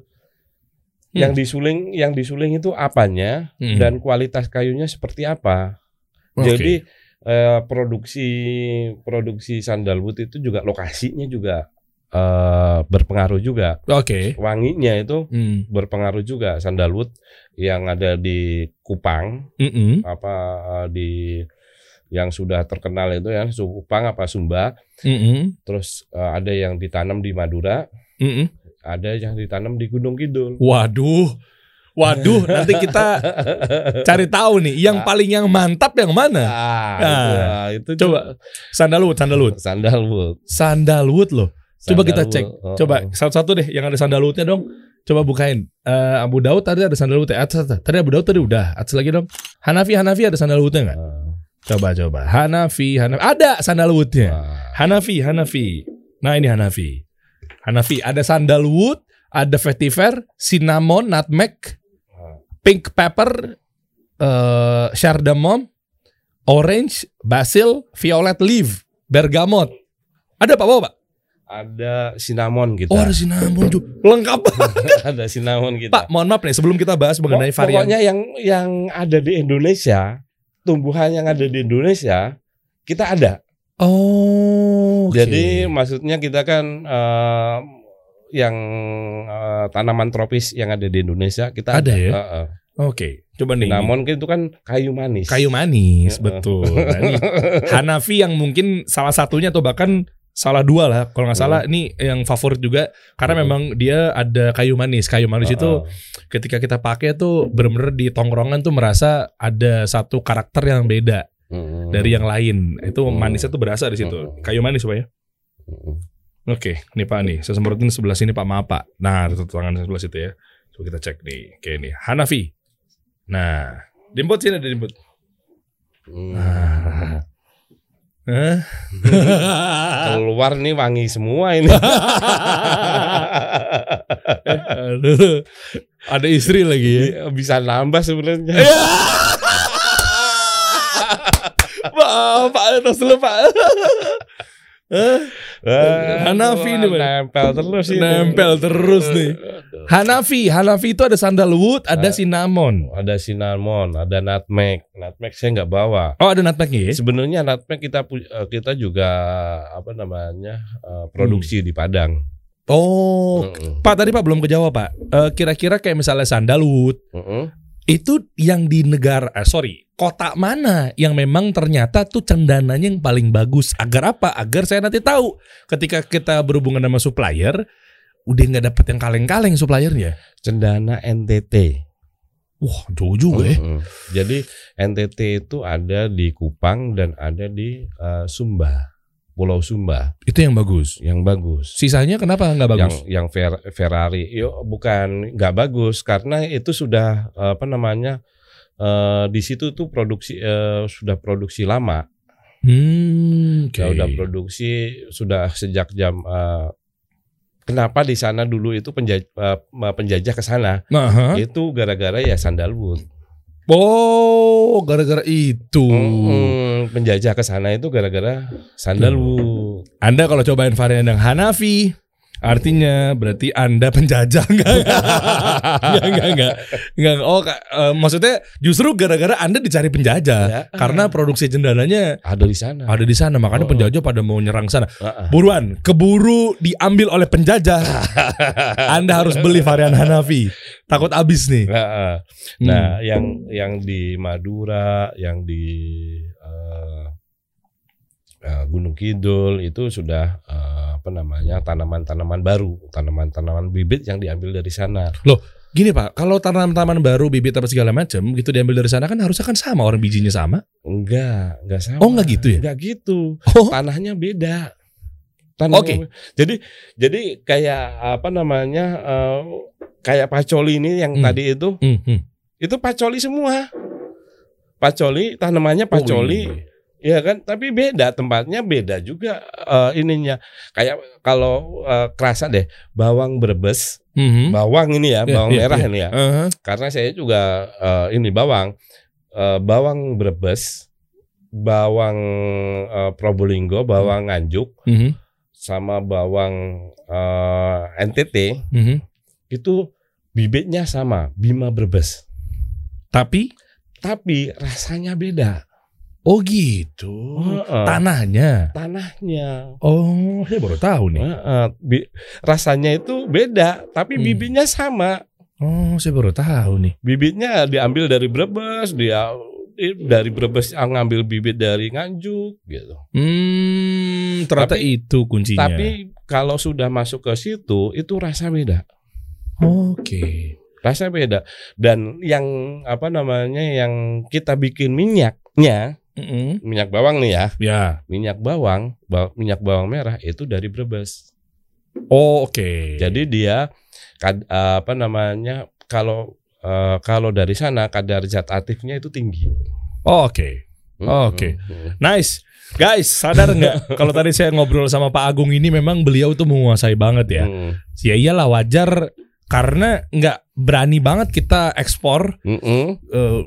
yang disuling yang disuling itu apanya
Hmm.
dan kualitas kayunya seperti apa.
Oke.
Jadi eh, produksi produksi sandalwood itu juga lokasinya juga eh, berpengaruh juga.
Oke.
Wanginya itu
Hmm.
berpengaruh juga sandalwood yang ada di Kupang
Mm-mm.
apa eh, di yang sudah terkenal itu ya Kupang apa Sumba
Mm-mm.
terus eh, ada yang ditanam di Madura
Mm-mm.
ada yang ditanam di Gunung Kidul
Waduh. Waduh, nanti kita cari tahu nih yang paling yang mantap yang mana.
ah,
Nah,
itu, ah, itu
coba. Sandalwood, sandalwood.
sandalwood
Sandalwood loh. Coba kita cek.
Oh,
Coba
oh.
satu-satu deh yang ada sandalwoodnya dong. Coba bukain. Eh, Abu Daud tadi ada sandalwoodnya. Atas, atas. Tadi Abu Daud tadi udah. Atas lagi dong. Hanafi Hanafi ada sandalwoodnya nggak?
Ah,
Coba coba. Hanafi Hanafi ada sandalwoodnya.
wah.
Hanafi Hanafi. Nah ini Hanafi. Hanafi ada sandalwood, ada vetiver, cinnamon, nutmeg, pink pepper, eh cardamom, orange, basil, violet leaf, bergamot. Ada apa Bapak?
Ada cinnamon kita
Oh ada cinnamon juga. Lengkap.
ada cinnamon kita
Pak, mohon maaf nih sebelum kita bahas mengenai varian.
pokoknya yang yang ada di Indonesia tumbuhan yang ada di Indonesia kita ada
Oh. oke.
Jadi maksudnya kita kan eh, yang eh, tanaman tropis yang ada di Indonesia kita
Ada ya?
Heeh.
Oke, coba nih.
Cinnamon kan itu kan kayu manis.
Kayu manis, betul. Nah, ini Hanafi yang mungkin salah satunya atau bahkan salah dua lah kalau nggak salah ini yang favorit juga karena
Hmm.
memang dia ada kayu manis. Kayu manis itu
Heeh.
ketika kita pakai tuh bener-bener di tongkrongan tuh merasa ada satu karakter yang beda
Heeh.
dari yang lain. Itu
Hmm.
manisnya tuh berasa di situ.
Hmm.
Kayu manis Pak ya. Oke, nih Pak nih, saya semprotin sebelah sini Pak maaf Pak. Nah, itu tangan sebelah situ ya. Coba kita cek nih, kayak ini Hanafi. Nah, dimput sini ada dimput.
Hmm.
Nah,
Keluar nih wangi semua ini.
Aduh. Ada istri lagi ya.
Iya, Bisa nambah sebenarnya.
Pak, Pak, terus Pak.
Eh,
Hanafi nih.
Nempel terus ini.
Nempel terus nih. Hanafi, Hanafi itu ada sandalwood, ada
Ah.
cinnamon.
Ada cinnamon, ada nutmeg. Nutmeg saya nggak bawa.
Oh, ada nutmegnya ya?
Sebenarnya nutmeg kita kita juga apa namanya produksi di Padang.
Oh,
Mm-mm.
Pak tadi Pak belum kejawab Pak. Eh, Kira-kira kayak misalnya sandalwood
Mm-mm.
Itu yang di negara, eh, sorry, kota mana yang memang ternyata tuh cendananya yang paling bagus? Agar apa? Agar saya nanti tahu ketika kita berhubungan sama supplier, udah nggak dapet yang kaleng-kaleng suppliernya.
Cendana NTT.
Wah, jauh juga ya.
Mm-mm. Jadi NTT itu ada di Kupang dan ada di eh, Sumba, Pulau Sumba
Itu yang bagus.
yang bagus.
Sisanya kenapa nggak bagus?
Yang yang Fer- Ferrari, yo bukan nggak bagus karena itu sudah apa namanya eh, di situ tuh produksi eh, sudah produksi lama.
Hmm, oke.
Ya udah produksi sudah sejak jam eh, kenapa di sana dulu itu penjajah, penjajah ke sana
Nah,
itu gara-gara ya sandalwood.
Oh, gara-gara itu.
Mm-mm, penjajah ke sana itu gara-gara sandalwood.
Anda kalau cobain varian yang Hanafi, artinya berarti Anda penjajah enggak? Enggak, enggak, enggak. Enggak, oh eh, maksudnya justru gara-gara Anda dicari penjajah
Ya.
karena produksi cendananya
Ada di sana.
ada di sana, makanya
Oh.
penjajah pada mau nyerang sana. Buruan, keburu diambil oleh penjajah. Anda harus beli varian Hanafi. Takut habis nih. Hmm.
Nah, yang yang di Madura, yang di eh, Gunung Kidul itu sudah eh, apa namanya tanaman-tanaman baru, tanaman-tanaman bibit yang diambil dari sana.
Gini Pak, kalau tanaman-tanaman baru, bibit apa segala macam gitu diambil dari sana kan harusnya kan sama orang bijinya sama.
Enggak, enggak sama.
Oh, enggak gitu ya?
Enggak gitu.
Oh.
Tanahnya beda.
Oke.
beda. Jadi jadi kayak apa namanya? eh, kayak pacoli ini yang
Hmm.
tadi itu
Hmm, hmm.
itu pacoli semua. Pacoli tanamannya
Oh,
pacoli.
iya.
Ya kan, tapi beda tempatnya beda juga eh, ininya. Kayak kalau eh, kerasa deh bawang Brebes,
Mhm.
bawang ini ya,
Iya,
bawang
iya,
merah
iya.
ini ya.
Aha.
Karena saya juga eh, ini bawang eh, bawang Brebes, bawang eh, Probolinggo, bawang Nganjuk
Mhm.
sama bawang eh, NTT
Mhm.
itu bibitnya sama, Bima Brebes.
Tapi
Tapi rasanya beda.
Oh gitu.
Heeh.
Tanahnya.
Tanahnya.
Oh, saya baru tahu nih.
Heeh, bi- rasanya itu beda, tapi
Hmm.
bibitnya sama.
Oh, saya baru tahu nih.
Bibitnya diambil dari Brebes, dia dari Brebes yang ngambil bibit dari Nganjuk gitu.
Hmm, ternyata
Tapi-
itu kuncinya.
Tapi kalau sudah masuk ke situ itu rasa beda.
Oke.
Rasa beda. Dan yang apa namanya yang kita bikin minyaknya,
Mm-mm.
minyak bawang nih ya.
Ya.
Minyak bawang, ba- minyak bawang merah itu dari Brebes.
Oh, oke.
Jadi dia kad- apa namanya kalau eh, kalau dari sana kadar zat aktifnya itu tinggi.
Oh, oke. Oh, oke.
Hmm.
Nice. Guys, sadar nggak kalau tadi saya ngobrol sama Pak Agung ini memang beliau tuh menguasai banget ya.
Hmm.
Ya iyalah wajar karena nggak berani banget kita ekspor eh,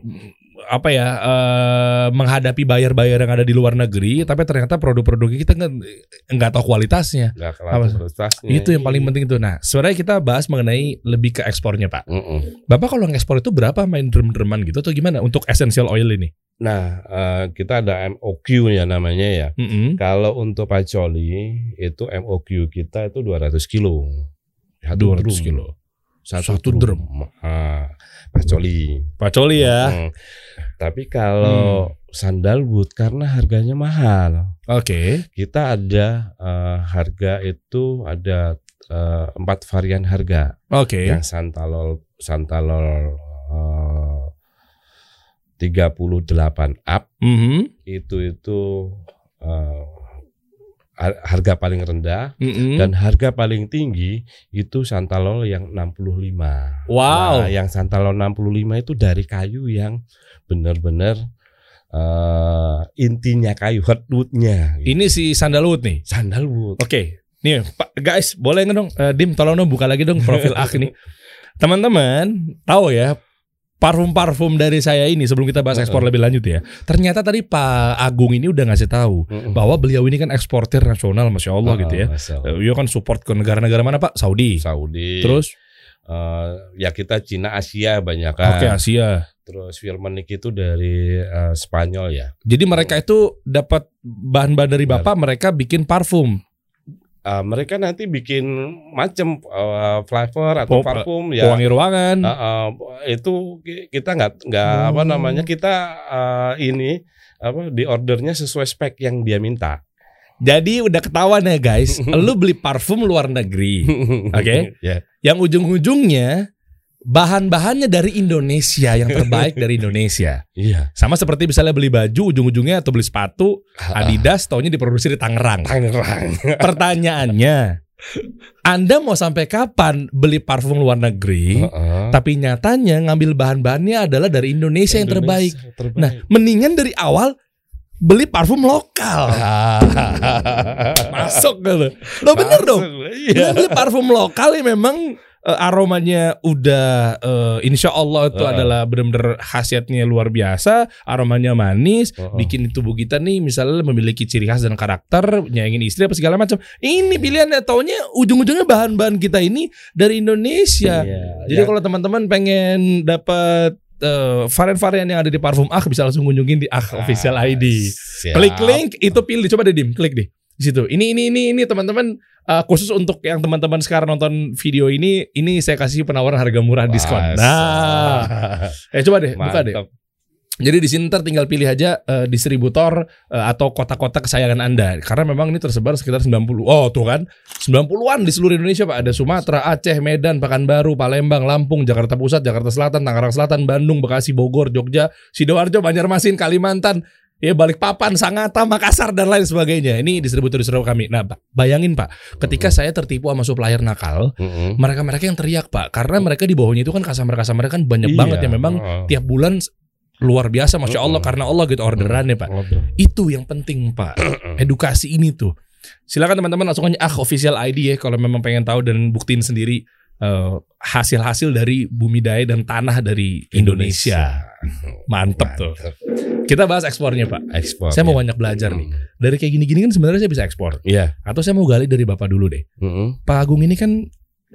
apa ya eh, menghadapi bayar-bayar yang ada di luar negeri, tapi ternyata produk-produk kita nggak tahu kualitasnya.
Nggak
Apa?
kualitasnya.
Itu yang paling penting itu. Nah, sebenarnya kita bahas mengenai lebih ke ekspornya, Pak.
Mm-mm.
Bapak kalau ngekspor itu berapa main drum-druman gitu atau gimana untuk essential oil ini?
Nah, eh, kita ada MOQ ya namanya ya.
Mm-mm.
Kalau untuk pacoli itu MOQ kita itu 200 kilo. Satu
200
drum.
kilo.
Satu,
Satu
drum. Ah, pacoli.
Pacoli ya.
Hmm. Tapi kalau sandalwood karena harganya mahal.
Oke.
Kita ada eh, harga itu ada eh, empat varian harga.
Oke.
Yang santalol santalol eh, 38 up
Mhm.
itu itu eh, har- harga paling rendah
Mm-mm.
dan harga paling tinggi itu santalol yang 65.
Wow.
Nah, yang santalol 65 itu dari kayu yang benar-benar eh, intinya kayu hardwoodnya. Gitu.
Ini si sandalwood nih.
Sandalwood.
Oke, nih Pak guys, boleh nggak dong? Eh, Dim, tolong dong buka lagi dong profil Ak ini. Teman-teman, tahu ya parfum-parfum dari saya ini sebelum kita bahas ekspor lebih lanjut ya. Ternyata tadi Pak Agung ini udah ngasih tahu bahwa beliau ini kan eksportir nasional, masya Allah gitu ya.
Ah, Allah.
Eh, Beliau kan support ke negara-negara mana Pak? Saudi.
Saudi.
Terus,
eh, ya kita Cina Asia banyak
oke
kan.
Asia.
Terus Firmenich itu dari eh, Spanyol ya.
Jadi mereka itu dapat bahan-bahan dari bapak, mereka bikin parfum.
Eh, mereka nanti bikin macam eh, flavor atau
Po-
parfum ya.
pewangi ruangan.
Eh, eh, itu ki- kita nggak nggak apa
Hmm.
namanya kita eh, ini apa di ordernya sesuai spek yang dia minta.
Jadi udah ketahuan ya guys, lu beli parfum luar negeri, Oke.
Ya.
yang ujung-ujungnya bahan-bahannya dari Indonesia yang terbaik dari Indonesia.
Iya.
Sama seperti misalnya beli baju ujung-ujungnya atau beli sepatu Adidas taunya diproduksi di Tangerang.
Tangerang.
Pertanyaannya, Anda mau sampai kapan beli parfum luar negeri?
Heeh.
Tapi nyatanya ngambil bahan-bahannya adalah dari Indonesia, yang terbaik.
Indonesia terbaik.
Nah, mendingan dari awal beli parfum lokal. Masuk gitu. Lo bener
Masuk,
dong.
Iya.
Beli parfum lokal yang memang eh, aromanya udah eh, insya Allah itu
Heeh.
adalah benar-benar khasiatnya luar biasa, aromanya manis,
Heeh.
bikin tubuh kita nih misalnya memiliki ciri khas dan karakter, nyayangin istri apa segala macam. Ini pilihannya taunya ujung-ujungnya bahan-bahan kita ini dari Indonesia.
Iya.
Jadi
Ya.
kalau teman-teman pengen dapat eh, varian-varian yang ada di parfum Ah bisa langsung kunjungin di Ah Official ID.
Siap.
Klik link itu pilih coba deh dim klik deh di situ. Ini ini ini ini teman-teman uh, khusus untuk yang teman-teman sekarang nonton video ini ini saya kasih penawaran harga murah diskon.
Masa.
Nah, eh coba deh buka deh.
Mantap.
Jadi di sini ntar tinggal pilih aja uh, distributor uh, atau kota-kota kesayangan Anda karena memang ini tersebar sekitar 90. Oh, tuh kan. 90-an di seluruh Indonesia, Pak. Ada Sumatera, Aceh, Medan, Pekanbaru, Palembang, Lampung, Jakarta Pusat, Jakarta Selatan, Tangerang Selatan, Bandung, Bekasi, Bogor, Jogja, Sidoarjo, Banjarmasin, Kalimantan, ya Balikpapan, Sangatta, Makassar dan lain sebagainya. Ini distributor-distributor kami. Nah, Pak, bayangin Pak, ketika saya tertipu sama supplier nakal,
Mm-mm.
mereka-mereka yang teriak, Pak, karena mereka di bawahnya itu kan customer-customer kan banyak
Iya.
banget yang memang
Heeh.
tiap bulan luar biasa masya Allah
Mm-mm.
karena Allah gitu orderannya pak
Ngobrol.
itu yang penting pak edukasi ini tuh silakan teman-teman langsung aja ah official ID ya kalau memang pengen tahu dan buktiin sendiri eh, hasil-hasil dari bumi daya dan tanah dari Indonesia, mantep tuh kita bahas ekspornya pak
Ekspor.
saya mau
ya.
banyak belajar nih
Mm.
dari kayak gini-gini kan sebenarnya saya bisa ekspor
Iya.
atau saya mau gali dari bapak dulu deh
Mm-mm.
Pak Agung ini kan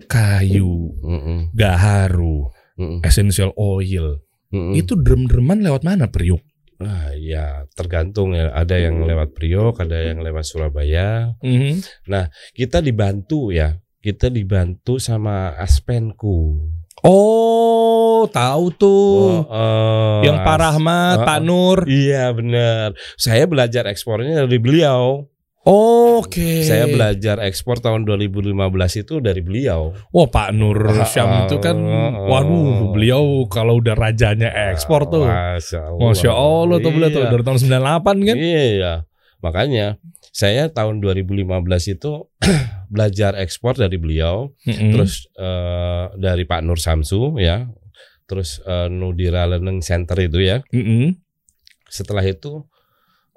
kayu
Mm-mm.
gaharu
Mm-mm.
essential oil
Mm-mm.
itu drem-dreman lewat mana Priuk
Ah, ya tergantung ya. Ada yang lewat Priok, ada yang lewat Surabaya.
Mhm.
Kita dibantu ya. Kita dibantu sama Aspenku.
Oh, tahu tuh.
Oh,
yang
As-
Pak Rahmat,
Oh,
Pak Nur.
Iya benar. Saya belajar ekspornya dari beliau.
Oke.
Saya belajar ekspor tahun 2015 itu dari beliau.
Wah, Pak Nur
Ah,
Syam itu kan
ah,
waduh, beliau kalau udah rajanya ekspor tuh.
Masya Allah.
Masya Allah tuh beliau tuh
Iya.
dari tahun 98 kan.
Iya. Makanya saya tahun 2015 itu belajar ekspor dari beliau,
Mm-mm.
terus eh, dari Pak Nur Samsu ya, terus eh, Nudira Learning Center itu ya.
Mm-mm.
Setelah itu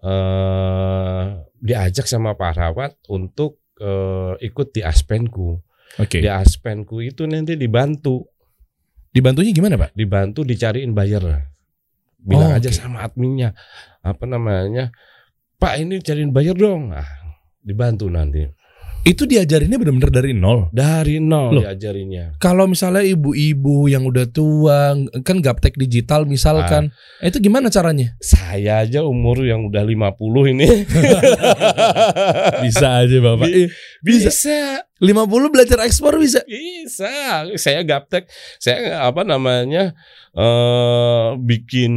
eh diajak sama Pak Rawat untuk eh, ikut di Aspenku.
Oke.
Di Aspenku itu nanti dibantu,
Dibantunya gimana, Pak?
dibantu dicariin buyer. Bilang
Oh,
aja
oke.
sama adminnya, apa namanya, Pak ini cariin buyer dong. Ah, dibantu nanti.
Itu diajarinnya benar-benar dari nol.
Dari nol
Loh.
diajarinya.
Kalau misalnya ibu-ibu yang udah tua kan gaptek digital misalkan,
Ah.
itu gimana caranya?
Saya aja umur yang udah 50 ini
Bisa aja, Bapak.
Bi-
Bisa.
bisa.
50 belajar ekspor bisa.
Bisa. Saya gaptek. Saya apa namanya? eh bikin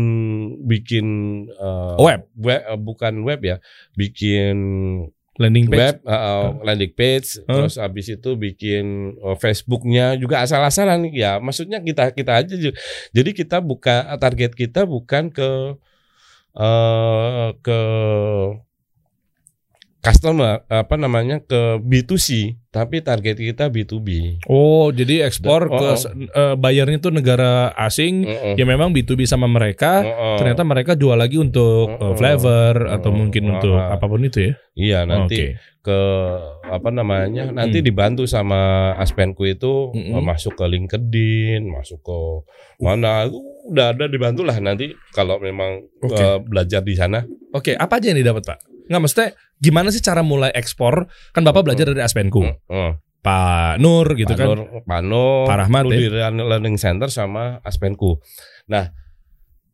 bikin eh,
Web.
web bukan web ya. Bikin
Landing page.
web eh, eh, landing page
Huh?
terus habis itu bikin eh, Facebooknya juga asal-asalan ya maksudnya kita kita aja jadi kita buka target kita bukan ke eh ke customer apa namanya ke B2C, tapi target kita B2B.
Oh, jadi ekspor
Oh,
ke
oh.
eh, bayarnya tuh negara asing
Mm-mm.
ya memang B2B sama mereka.
Mm-mm.
Ternyata mereka jual lagi untuk eh,
Mm-mm.
flavor atau
Mm-mm.
mungkin untuk
Ah.
apa pun itu ya.
Iya nanti
Oke.
ke apa namanya nanti
Hmm.
dibantu sama Aspenku itu eh, masuk ke LinkedIn, masuk ke mana itu udah ada dibantu lah nanti kalau memang
Oke.
eh, belajar di sana.
Oke, apa aja yang didapat, Pak? Nggak maksudnya gimana sih cara mulai ekspor? Kan Bapak belajar dari Aspenku.
Heeh.
Pak Nur gitu
Pak
kan.
Nur, Pak Nur,
Pak Rahmat ya?
Ludiran Learning Center sama Aspenku. Nah,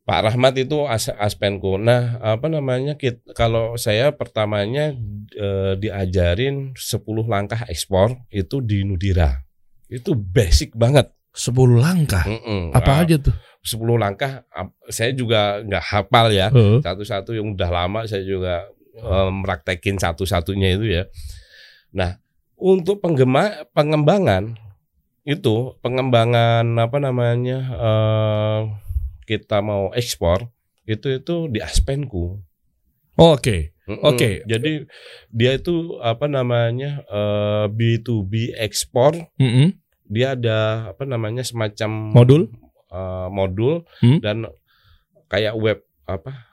Pak Rahmat itu as, Aspenku. Nah, apa namanya? Kit, kalau saya pertamanya eh, diajarin 10 langkah ekspor itu di Nudira. Itu basic banget.
10 langkah.
Mm-mm.
Apa
Nah,
aja tuh?
10 langkah saya juga nggak hafal ya. Satu-satu yang udah lama saya juga eh, meraktekin satu-satunya itu ya. Nah, untuk penggema pengembangan itu pengembangan apa namanya eh, kita mau ekspor itu itu di Aspenku.
Oh, Oke.
Mm-mm.
Oke.
Jadi dia itu apa namanya eh, B2B ekspor.
Mm-mm.
Dia ada apa namanya semacam
Modul?
eh, modul
Hmm.
dan kayak web apa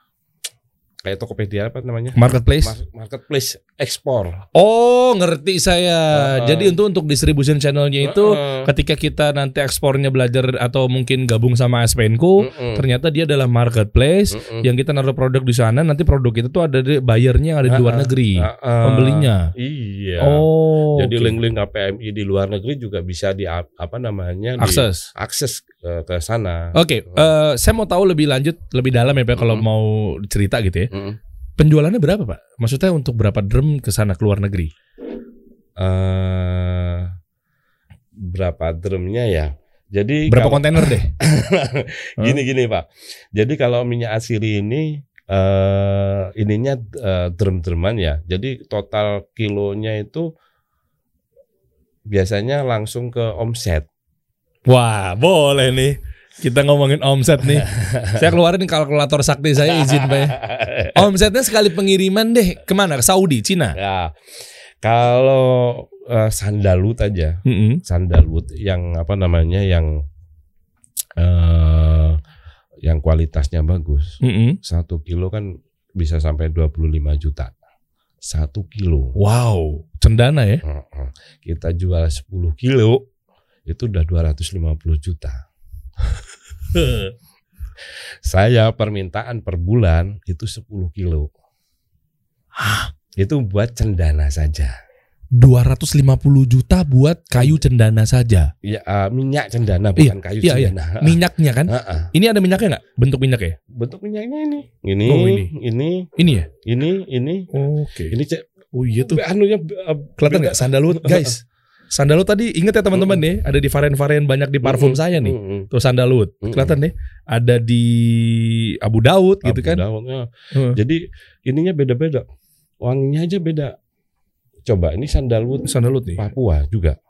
kayak Tokopedia apa namanya
Marketplace.
Mar- marketplace ekspor
Oh, ngerti saya.
Heeh.
Jadi untuk untuk distribution channelnya itu
Heeh.
ketika kita nanti ekspornya belajar atau mungkin gabung sama SPNku,
Mm-mm.
ternyata dia adalah marketplace
Mm-mm.
yang kita naruh produk di sana, nanti produk itu tuh ada di bayarnya yang ada di luar negeri,
Heeh.
pembelinya.
iya
Oh.
jadi link-link KPMI di luar negeri juga bisa di apa namanya di-
akses.
Ke, ke sana
Oke, eh, saya mau tahu lebih lanjut, lebih dalam ya Pak kalau
Mm.
mau cerita gitu ya.
Mm.
Penjualannya berapa Pak? Maksudnya untuk berapa drum ke sana ke luar negeri?
Eh, berapa drumnya ya jadi
Berapa
kalau-
kontainer deh?
gini gini pak jadi kalau minyak asiri ini eh ininya eh, drum-druman ya jadi total kilonya itu biasanya langsung ke omset
Wah, boleh nih. Kita ngomongin omset nih. saya keluarin kalkulator sakti saya izin Pak ya. Omsetnya sekali pengiriman deh ke mana? Ke Saudi, Cina?
ya kalau eh, sandalwood aja
Mm-mm.
sandalwood yang apa namanya yang eh yang kualitasnya bagus
Mm-mm.
satu kilo kan bisa sampai 25 juta satu kilo
Wow, cendana ya?
Kita jual 10 kilo itu udah 250 juta. Saya permintaan per bulan itu 10 kilo. Itu buat cendana saja.
250 juta buat kayu cendana saja.
Ya eh, minyak cendana bukan kayu
iya, iya.
cendana.
Minyaknya kan?
Heeh.
Ini ada minyaknya nggak? Bentuk minyaknya?
Bentuk minyaknya ini. Ini,
Oh, ini.
ini,
Ini ya?
ini, ini,
Oke.
ini cek.
Oh iya tuh.
Anunya eh,
Kelihatan nggak sandalwood guys? Sandalwood tadi inget ya teman-teman nih, ada di varian-varian banyak di parfum
Mm-mm,
saya nih.
mm-mm.
Tuh sandalwood.
Mm-mm.
Kelihatan nih, ada di Abu Daud gitu kan.
Daud, ya. Jadi ininya beda-beda. Wanginya aja beda. Coba ini sandalwood
Sandalwood nih.
Papua juga.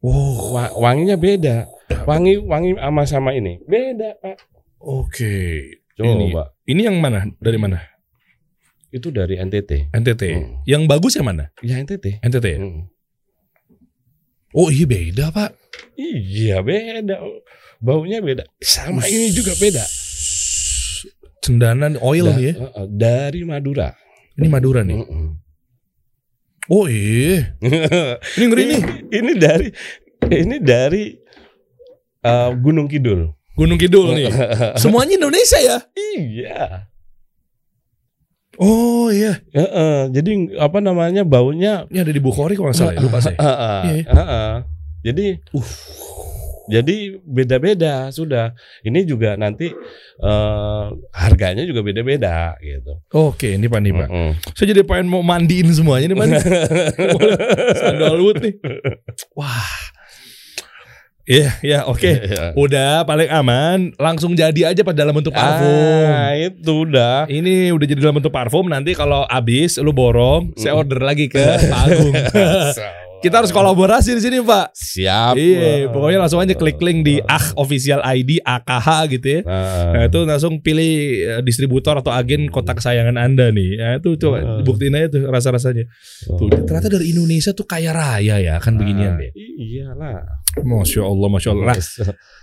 Oh,
Wa- wanginya beda. Wangi wangi sama sama ini. Beda, Pak.
oke.
Coba.
Ini, ini yang mana? Dari mana?
Itu dari NTT.
NTT.
Hmm.
Yang bagus yang mana?
Ya NTT.
NTT. ya?
Hmm.
Oh iya beda pak.
Iya, beda. Baunya beda. Sama ini juga beda.
Cendanan oil
Da-
ya.
uh, Dari Madura.
Ini Madura nih.
Mm-mm.
Oh iya. Ini ngeri nih.
ini dari ini dari uh, Gunung Kidul.
Gunung Kidul nih. Semuanya Indonesia ya?
iya.
Oh iya.
Heeh, jadi apa namanya baunya
Ini ada di Bukhari kalau nggak salah. ya, Lupa saya.
Heeh,
Iya.
heeh. Jadi jadi beda-beda sudah. Ini juga nanti eh, harganya juga beda-beda gitu.
Oke, ini Pak nih Pak.
Mm-mm.
Saya jadi pengen mau mandiin semuanya nih Pak. Sandalwood nih. Wah. Iya, ya oke.
Iya.
Udah paling aman, langsung jadi aja pada dalam bentuk parfum.
Ah, itu udah.
Ini udah jadi dalam bentuk parfum. Nanti kalau habis lu borong, saya
Mm.
order lagi ke Pak Agung. Kita harus kolaborasi di sini, Pak.
Siap.
Iya, pokoknya langsung aja klik link di Ah Official ID AKH gitu ya.
Nah,
Nah, itu langsung pilih eh, distributor atau agen kota kesayangan Anda nih. Nah, itu coba
Ah.
buktiin aja tuh rasa-rasanya. Tuh, ternyata dari Indonesia tuh kaya raya ya, kan beginian
Nah,
deh.
Iyalah.
Masya Allah, Masya Allah. Nah,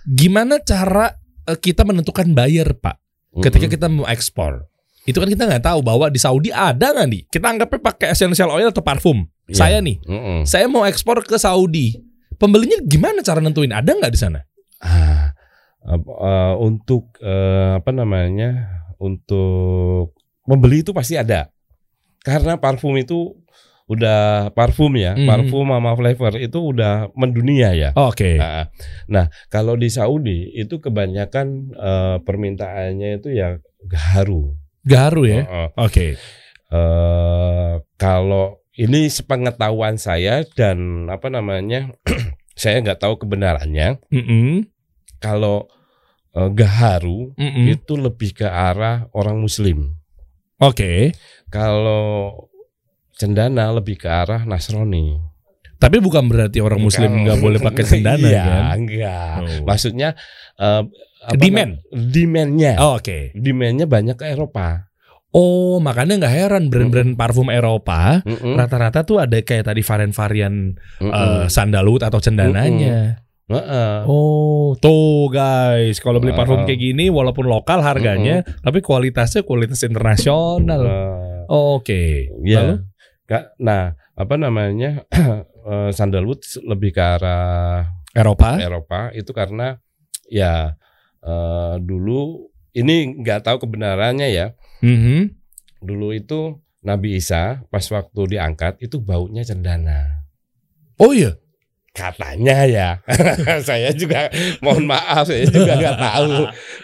gimana cara eh, kita menentukan buyer, Pak? Ketika kita mau ekspor. Itu kan kita nggak tahu bahwa di Saudi ada nggak nih? Kita anggapnya pakai essential oil atau parfum.
Iya.
Saya nih,
Mm-mm.
saya mau ekspor ke Saudi. Pembelinya gimana cara nentuin? Ada nggak di sana?
Ah, eh, untuk eh, apa namanya? Untuk membeli itu pasti ada. Karena parfum itu udah parfum ya,
Mhm.
parfum sama flavor itu udah mendunia ya.
Oke.
Nah, nah, kalau di Saudi itu kebanyakan eh, permintaannya itu ya gaharu.
Garu ya.
Heeh.
Oke.
eh kalau ini sepengetahuan saya dan apa namanya, saya nggak tahu kebenarannya.
Mm-mm.
Kalau eh, gaharu
Mm-mm.
itu lebih ke arah orang Muslim.
Oke.
Kalau cendana lebih ke arah Nasrani.
Tapi bukan berarti orang Muslim nggak boleh pakai cendana
iya,
kan?
enggak.
Oh.
Maksudnya eh, apa
Demand.
Demandnya.
Oh, Oke.
Demandnya banyak ke Eropa.
Oh, makanya nggak heran brand-brand parfum Eropa rata-rata tuh ada kayak tadi varian-varian eh, sandalwood atau cendananya.
Heeh.
Oh, tuh guys, kalau beli parfum
Ah.
kayak gini walaupun lokal harganya, tapi kualitasnya kualitas internasional.
Eh,
Oke.
Iya.
Lalu?
Nah, apa namanya? eh, sandalwood lebih ke arah
Eropa?
Eropa itu karena ya eh, dulu ini nggak tahu kebenarannya ya.
Mhm.
Dulu itu Nabi Isa pas waktu diangkat itu baunya cendana.
Oh iya.
Katanya ya. saya juga mohon maaf saya juga nggak tahu.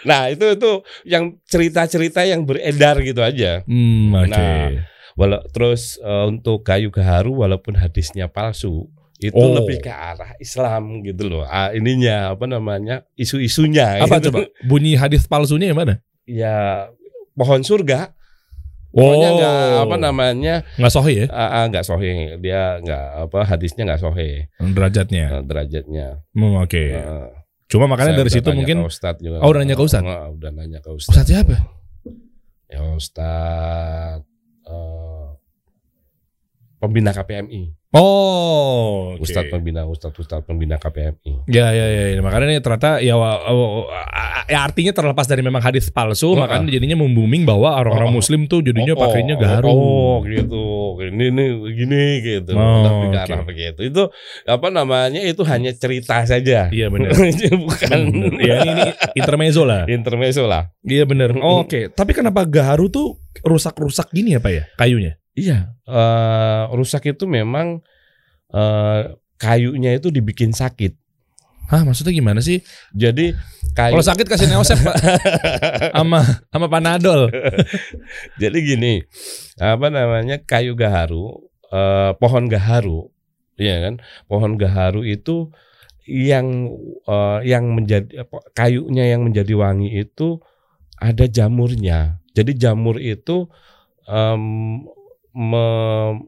Nah, itu itu yang cerita-cerita yang beredar gitu aja.
Hmm, oke.
Nah, Walau terus eh, untuk kayu gaharu walaupun hadisnya palsu itu
Oh.
lebih ke arah Islam gitu loh. Ah, ininya apa namanya? isu-isunya
Apa
gitu.
coba? Bunyi hadis palsunya yang mana?
Ya pohon surga. Pokoknya nggak apa namanya?
nggak sohi ya
ah, ah, nggak sohe. Dia nggak apa hadisnya nggak sohe
derajatnya.
eh, derajatnya.
Hmm, oke.
Eh,
Cuma makanya dari situ mungkin
ke Ustadz juga.
Oh, udah nanya ke Ustadz?
Ah, udah nanya ke Ustadz.
Ustadz siapa?
Ya Ustadz eh, pembina KPMI.
Oh, oke.
Ustadz pembina Ustadz Ustadz pembina KPMI.
Ya, ya, ya, ya. Makanya ini ternyata ya, ya artinya terlepas dari memang hadis palsu,
Oh,
makanya jadinya membooming bahwa orang-orang
Oh, oh.
Muslim tuh jadinya
Oh,
pakainya
oh,
gaharu.
Oh, gitu. Ini ini gini gitu.
Oh,
arah begitu. Itu apa namanya? Itu hanya cerita saja.
Iya benar.
Bukan
Bener. Ya ini, ini intermezzo lah.
intermezzo lah.
Iya benar. Oh, Oke, tapi kenapa gaharu tuh rusak-rusak gini ya, Pak ya? Kayunya.
Iya, eh, rusak itu memang eh, kayunya itu dibikin sakit.
Hah, maksudnya gimana sih?
Jadi kayu
Kalau sakit kasih neosep, Pak. Sama sama Panadol.
Jadi gini, apa namanya kayu gaharu, eh, pohon gaharu, ya kan? Pohon gaharu itu yang eh, yang menjadi kayunya yang menjadi wangi itu ada jamurnya. Jadi jamur itu em, me-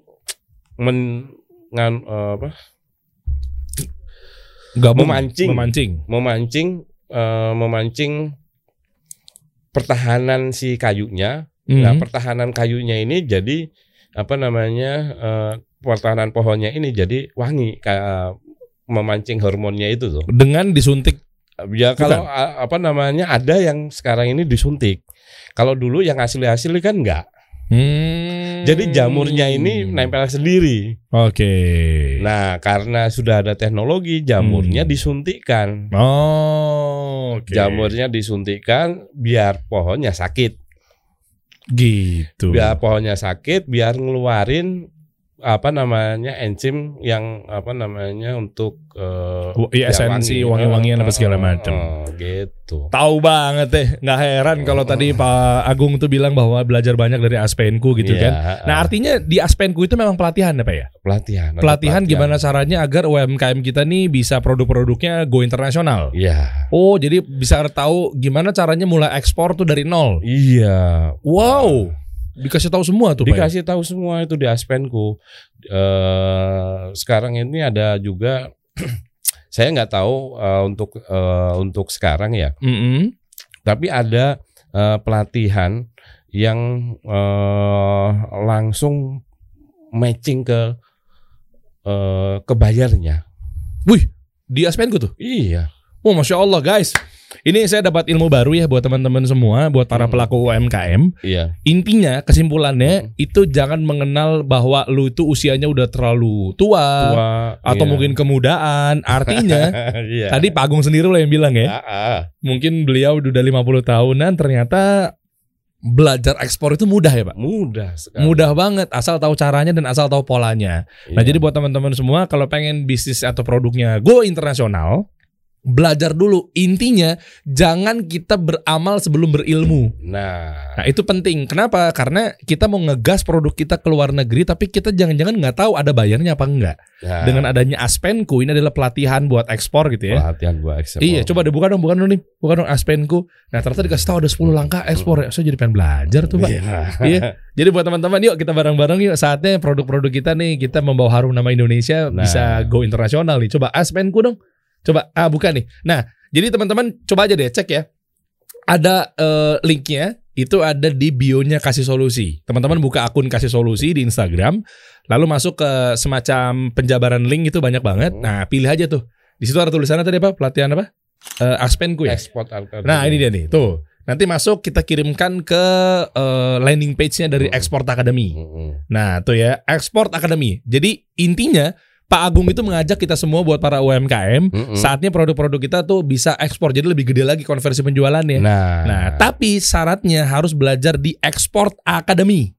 men- ngan- eh, apa,
Gabung.
Memancing.
Memancing.
memancing eh, memancing pertahanan si kayunya Nah,
Mhm.
pertahanan kayunya ini jadi apa namanya eh, pertahanan pohonnya ini jadi wangi kayak memancing hormonnya itu tuh.
Dengan disuntik.
Ya kalau a- apa namanya ada yang sekarang ini disuntik. Kalau dulu yang asli-asli kan enggak.
Hmm.
Jadi jamurnya ini nempel sendiri.
Oke.
Nah, karena sudah ada teknologi jamurnya
Hmm.
disuntikkan.
Oh, oke.
Jamurnya disuntikkan biar pohonnya sakit.
gitu.
biar pohonnya sakit biar ngeluarin apa namanya enzim yang apa namanya untuk
iya,
ya,
esensi
wangi.
wangi-wangian apa segala macam.
gitu
Tahu banget deh, nggak heran kalau tadi Pak Agung tuh bilang bahwa belajar banyak dari Aspenku gitu
Iya,
kan. Nah artinya di Aspenku itu memang pelatihan ya Pak ya?
pelatihan ada
Pelatihan gimana caranya agar UMKM kita nih bisa produk-produknya go internasional.
Iya
Oh jadi bisa tahu gimana caranya mulai ekspor tuh dari nol.
iya
Wow. Dikasih tahu semua tuh Pak. ya?
Dikasih tahu semua itu di Aspenku. Eh sekarang ini ada juga saya nggak tahu eh, untuk eh, untuk sekarang ya.
Mm-mm.
Tapi ada eh, pelatihan yang eh, langsung matching ke eh, ke bayarnya.
Wih, di Aspenku tuh.
Iya.
Oh, masya Allah guys. Ini saya dapat ilmu baru ya buat teman-teman semua, buat para
Hmm.
pelaku UMKM.
Iya.
Intinya, kesimpulannya
Hmm.
itu jangan mengenal bahwa lu itu usianya udah terlalu tua,
Tua,
atau
iya.
mungkin kemudaan. Artinya,
Iya.
tadi Pak Agung sendiri loh yang bilang ya.
Ah, ah.
Mungkin beliau udah 50 tahunan ternyata belajar ekspor itu mudah ya, Pak.
mudah sekali.
Mudah banget asal tahu caranya dan asal tahu polanya. Nah,
Iya.
jadi buat teman-teman semua kalau pengen bisnis atau produknya go internasional, belajar dulu. Intinya jangan kita beramal sebelum berilmu.
Nah,
Nah, itu penting. Kenapa? Karena kita mau ngegas produk kita ke luar negeri tapi kita jangan-jangan nggak tahu ada bayarnya apa enggak.
nah,
Dengan adanya Aspenku ini adalah pelatihan buat ekspor gitu ya.
pelatihan gua ekspor.
Iya, coba deh buka dong, buka dong nih. Buka dong Aspenku. Nah, ternyata dikasih tahu ada 10 langkah ekspor ya. Saya jadi pengen belajar tuh, Pak.
Iya.
Iya. Jadi buat teman-teman yuk kita bareng-bareng yuk saatnya produk-produk kita nih kita membawa harum nama Indonesia
Nah.
bisa go internasional nih. Coba Aspenku dong. Coba ah buka nih. Nah, jadi teman-teman coba aja deh cek ya. Ada eh, linknya itu ada di bio-nya kasih solusi. Teman-teman buka akun kasih solusi di Instagram, lalu masuk ke semacam penjabaran link itu banyak banget.
Hmm.
Nah, pilih aja tuh. Di situ ada tulisannya tadi apa? Pelatihan apa? Eh, Aspenku ya.
Ekspor.
Nah ini dia nih, tuh. Nanti masuk kita kirimkan ke eh, landing page-nya dari
Hmm.
Export Academy.
Mm-mm.
Nah tuh ya, Export Academy. Jadi intinya Pak Agung itu mengajak kita semua buat para UMKM,
Mm-mm.
saatnya produk-produk kita tuh bisa ekspor, jadi lebih gede lagi konversi penjualannya.
Nah,
Nah, tapi syaratnya harus belajar di Export Academy.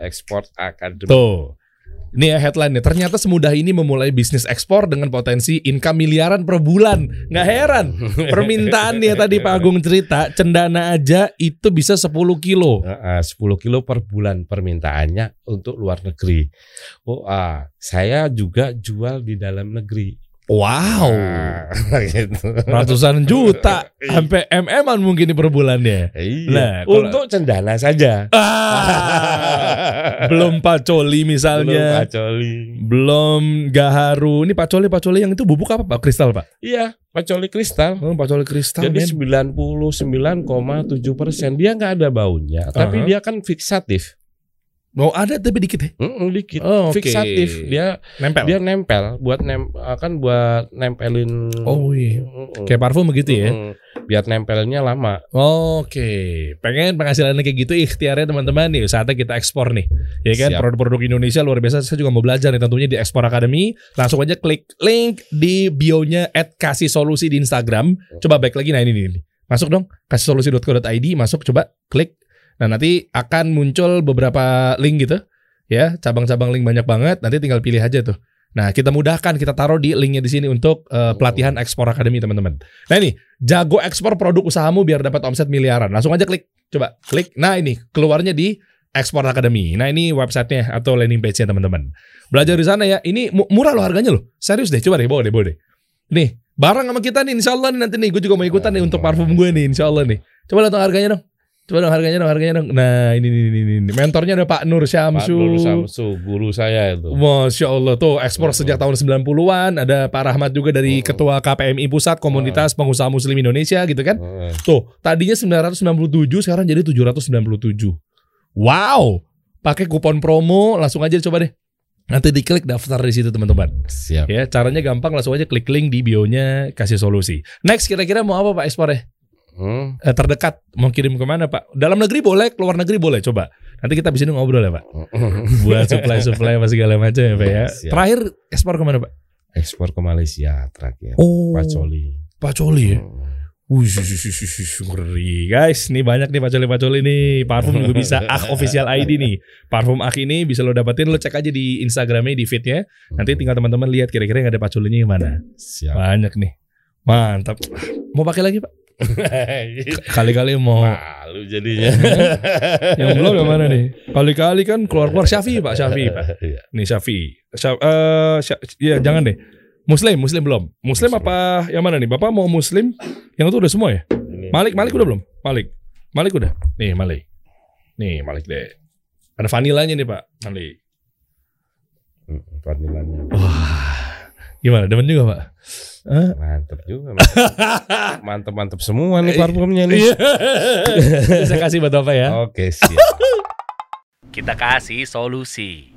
Ekspor akademi.
Tuh. Ini ya headline-nya. Ternyata semudah ini memulai bisnis ekspor dengan potensi income miliaran per bulan. Nggak heran. Permintaannya tadi Pak Agung cerita, cendana aja itu bisa 10 kilo.
Heeh, 10 kilo per bulan permintaannya untuk luar negeri. Oh, ah, saya juga jual di dalam negeri.
Wow.
Ah, gitu.
Ratusan juta. Sampai MM-an mungkin per bulannya.
Iya.
Nah, kalau-
untuk cendana saja.
Ah, belum pacoli
Belum
misalnya.
pacoli.
Belum gaharu. Ini pacoli pacoli yang itu bubuk apa Pak? Kristal Pak?
Iya, pacoli kristal.
Oh, pacoli kristal.
Jadi
men.
99,7 persen dia nggak ada baunya, tapi
Aha.
dia kan fiksatif.
Oh ada tapi dikit ya.
Mm-mm, dikit.
Oh, oke.
Fiksatif. Dia
Nempel.
dia nempel buat nem akan buat nempelin.
Oh iya.
Mm-mm.
Kayak parfum begitu ya.
Mm-mm. Biar nempelnya lama.
Oke, pengen penghasilannya kayak gitu ikhtiarnya teman-teman nih saatnya kita ekspor nih. Ya kan produk-produk Indonesia luar biasa. Saya juga mau belajar nih tentunya di Ekspor Academy. Langsung aja klik link di bio-nya kasih solusi di Instagram. Coba back lagi nah ini nih. nih. Masuk dong kasih solusi.co.id masuk coba klik. Nah, nanti akan muncul beberapa link gitu. Ya, cabang-cabang link banyak banget. Nanti tinggal pilih aja tuh. Nah, kita mudahkan, kita taruh di linknya di sini untuk eh, pelatihan Ekspor Academy teman-teman. Nah ini, jago ekspor produk usahamu biar dapat omset miliaran. Langsung aja klik, coba klik. Nah ini keluarnya di Ekspor Academy. Nah ini websitenya atau landing page-nya teman-teman. Belajar di sana ya. Ini mu- murah loh harganya loh. Serius deh, coba deh, bawa deh, bawa deh. Nih, bareng sama kita nih, insya Allah nih nanti nih. Gue juga mau ikutan nih untuk parfum gue nih, insya Allah nih. Coba lihat harganya dong. Coba dong harganya dong, harganya dong. Nah ini, ini, ini, ini. Mentornya ada Pak Nur
Pak
Syamsu.
Nur Samsu, guru saya itu.
Masya Allah tuh ekspor sejak tahun 90-an Ada Pak Rahmat juga dari
Oh.
Ketua KPMI Pusat Komunitas Pengusaha Muslim Indonesia gitu kan
Heeh.
Tuh tadinya 997 sekarang jadi 797 Wow pakai kupon promo langsung aja coba deh Nanti diklik daftar di situ teman-teman
Siap.
Ya caranya gampang langsung aja klik link di bionya kasih solusi Next kira-kira mau apa Pak ekspornya?
Hmm.
Eh, terdekat mau kirim ke mana Pak? Dalam negeri boleh, keluar negeri boleh coba Nanti kita bisa ngobrol ya Pak Buat supply-supply apa segala macam ya Pak ya
Siap.
Terakhir ekspor ke mana Pak?
Ekspor ke Malaysia terakhir.
Oh,
Pacoli.
Pacoli ya.
Hmm.
Ngeri guys. Nih banyak nih pacoli-pacoli nih. Parfum juga bisa. Ah official ID nih. Parfum Ah ini bisa lo dapetin. Lo cek aja di Instagramnya di feednya. Nanti tinggal teman-teman lihat kira-kira yang ada pacolinya yang mana.
Siap.
Banyak nih. Mantap. Mau pakai lagi pak? Kali-kali mau.
Malu jadinya.
yang belum yang mana nih? Kali-kali kan keluar-keluar Syafi pak. Syafi pak.
Iya.
Nih Syafi. Syaf, eh, Sya- ya jangan deh. Muslim, Muslim belum. Muslim,
Muslim.
apa yang mana nih? Bapak mau Muslim? Yang itu udah semua ya?
Ini.
Malik, Malik udah belum? Malik. Malik udah. Nih, Malik. Nih, Malik deh. Ada vanilanya nih Pak Mali.
Hmm, vanilanya.
Wah, gimana? Demen juga Pak? Hah?
Mantep juga. Mantep-mantep semua nih parfumnya nih.
Iya. Saya kasih buat Bapak ya.
Oke, siap.
Kita kasih solusi.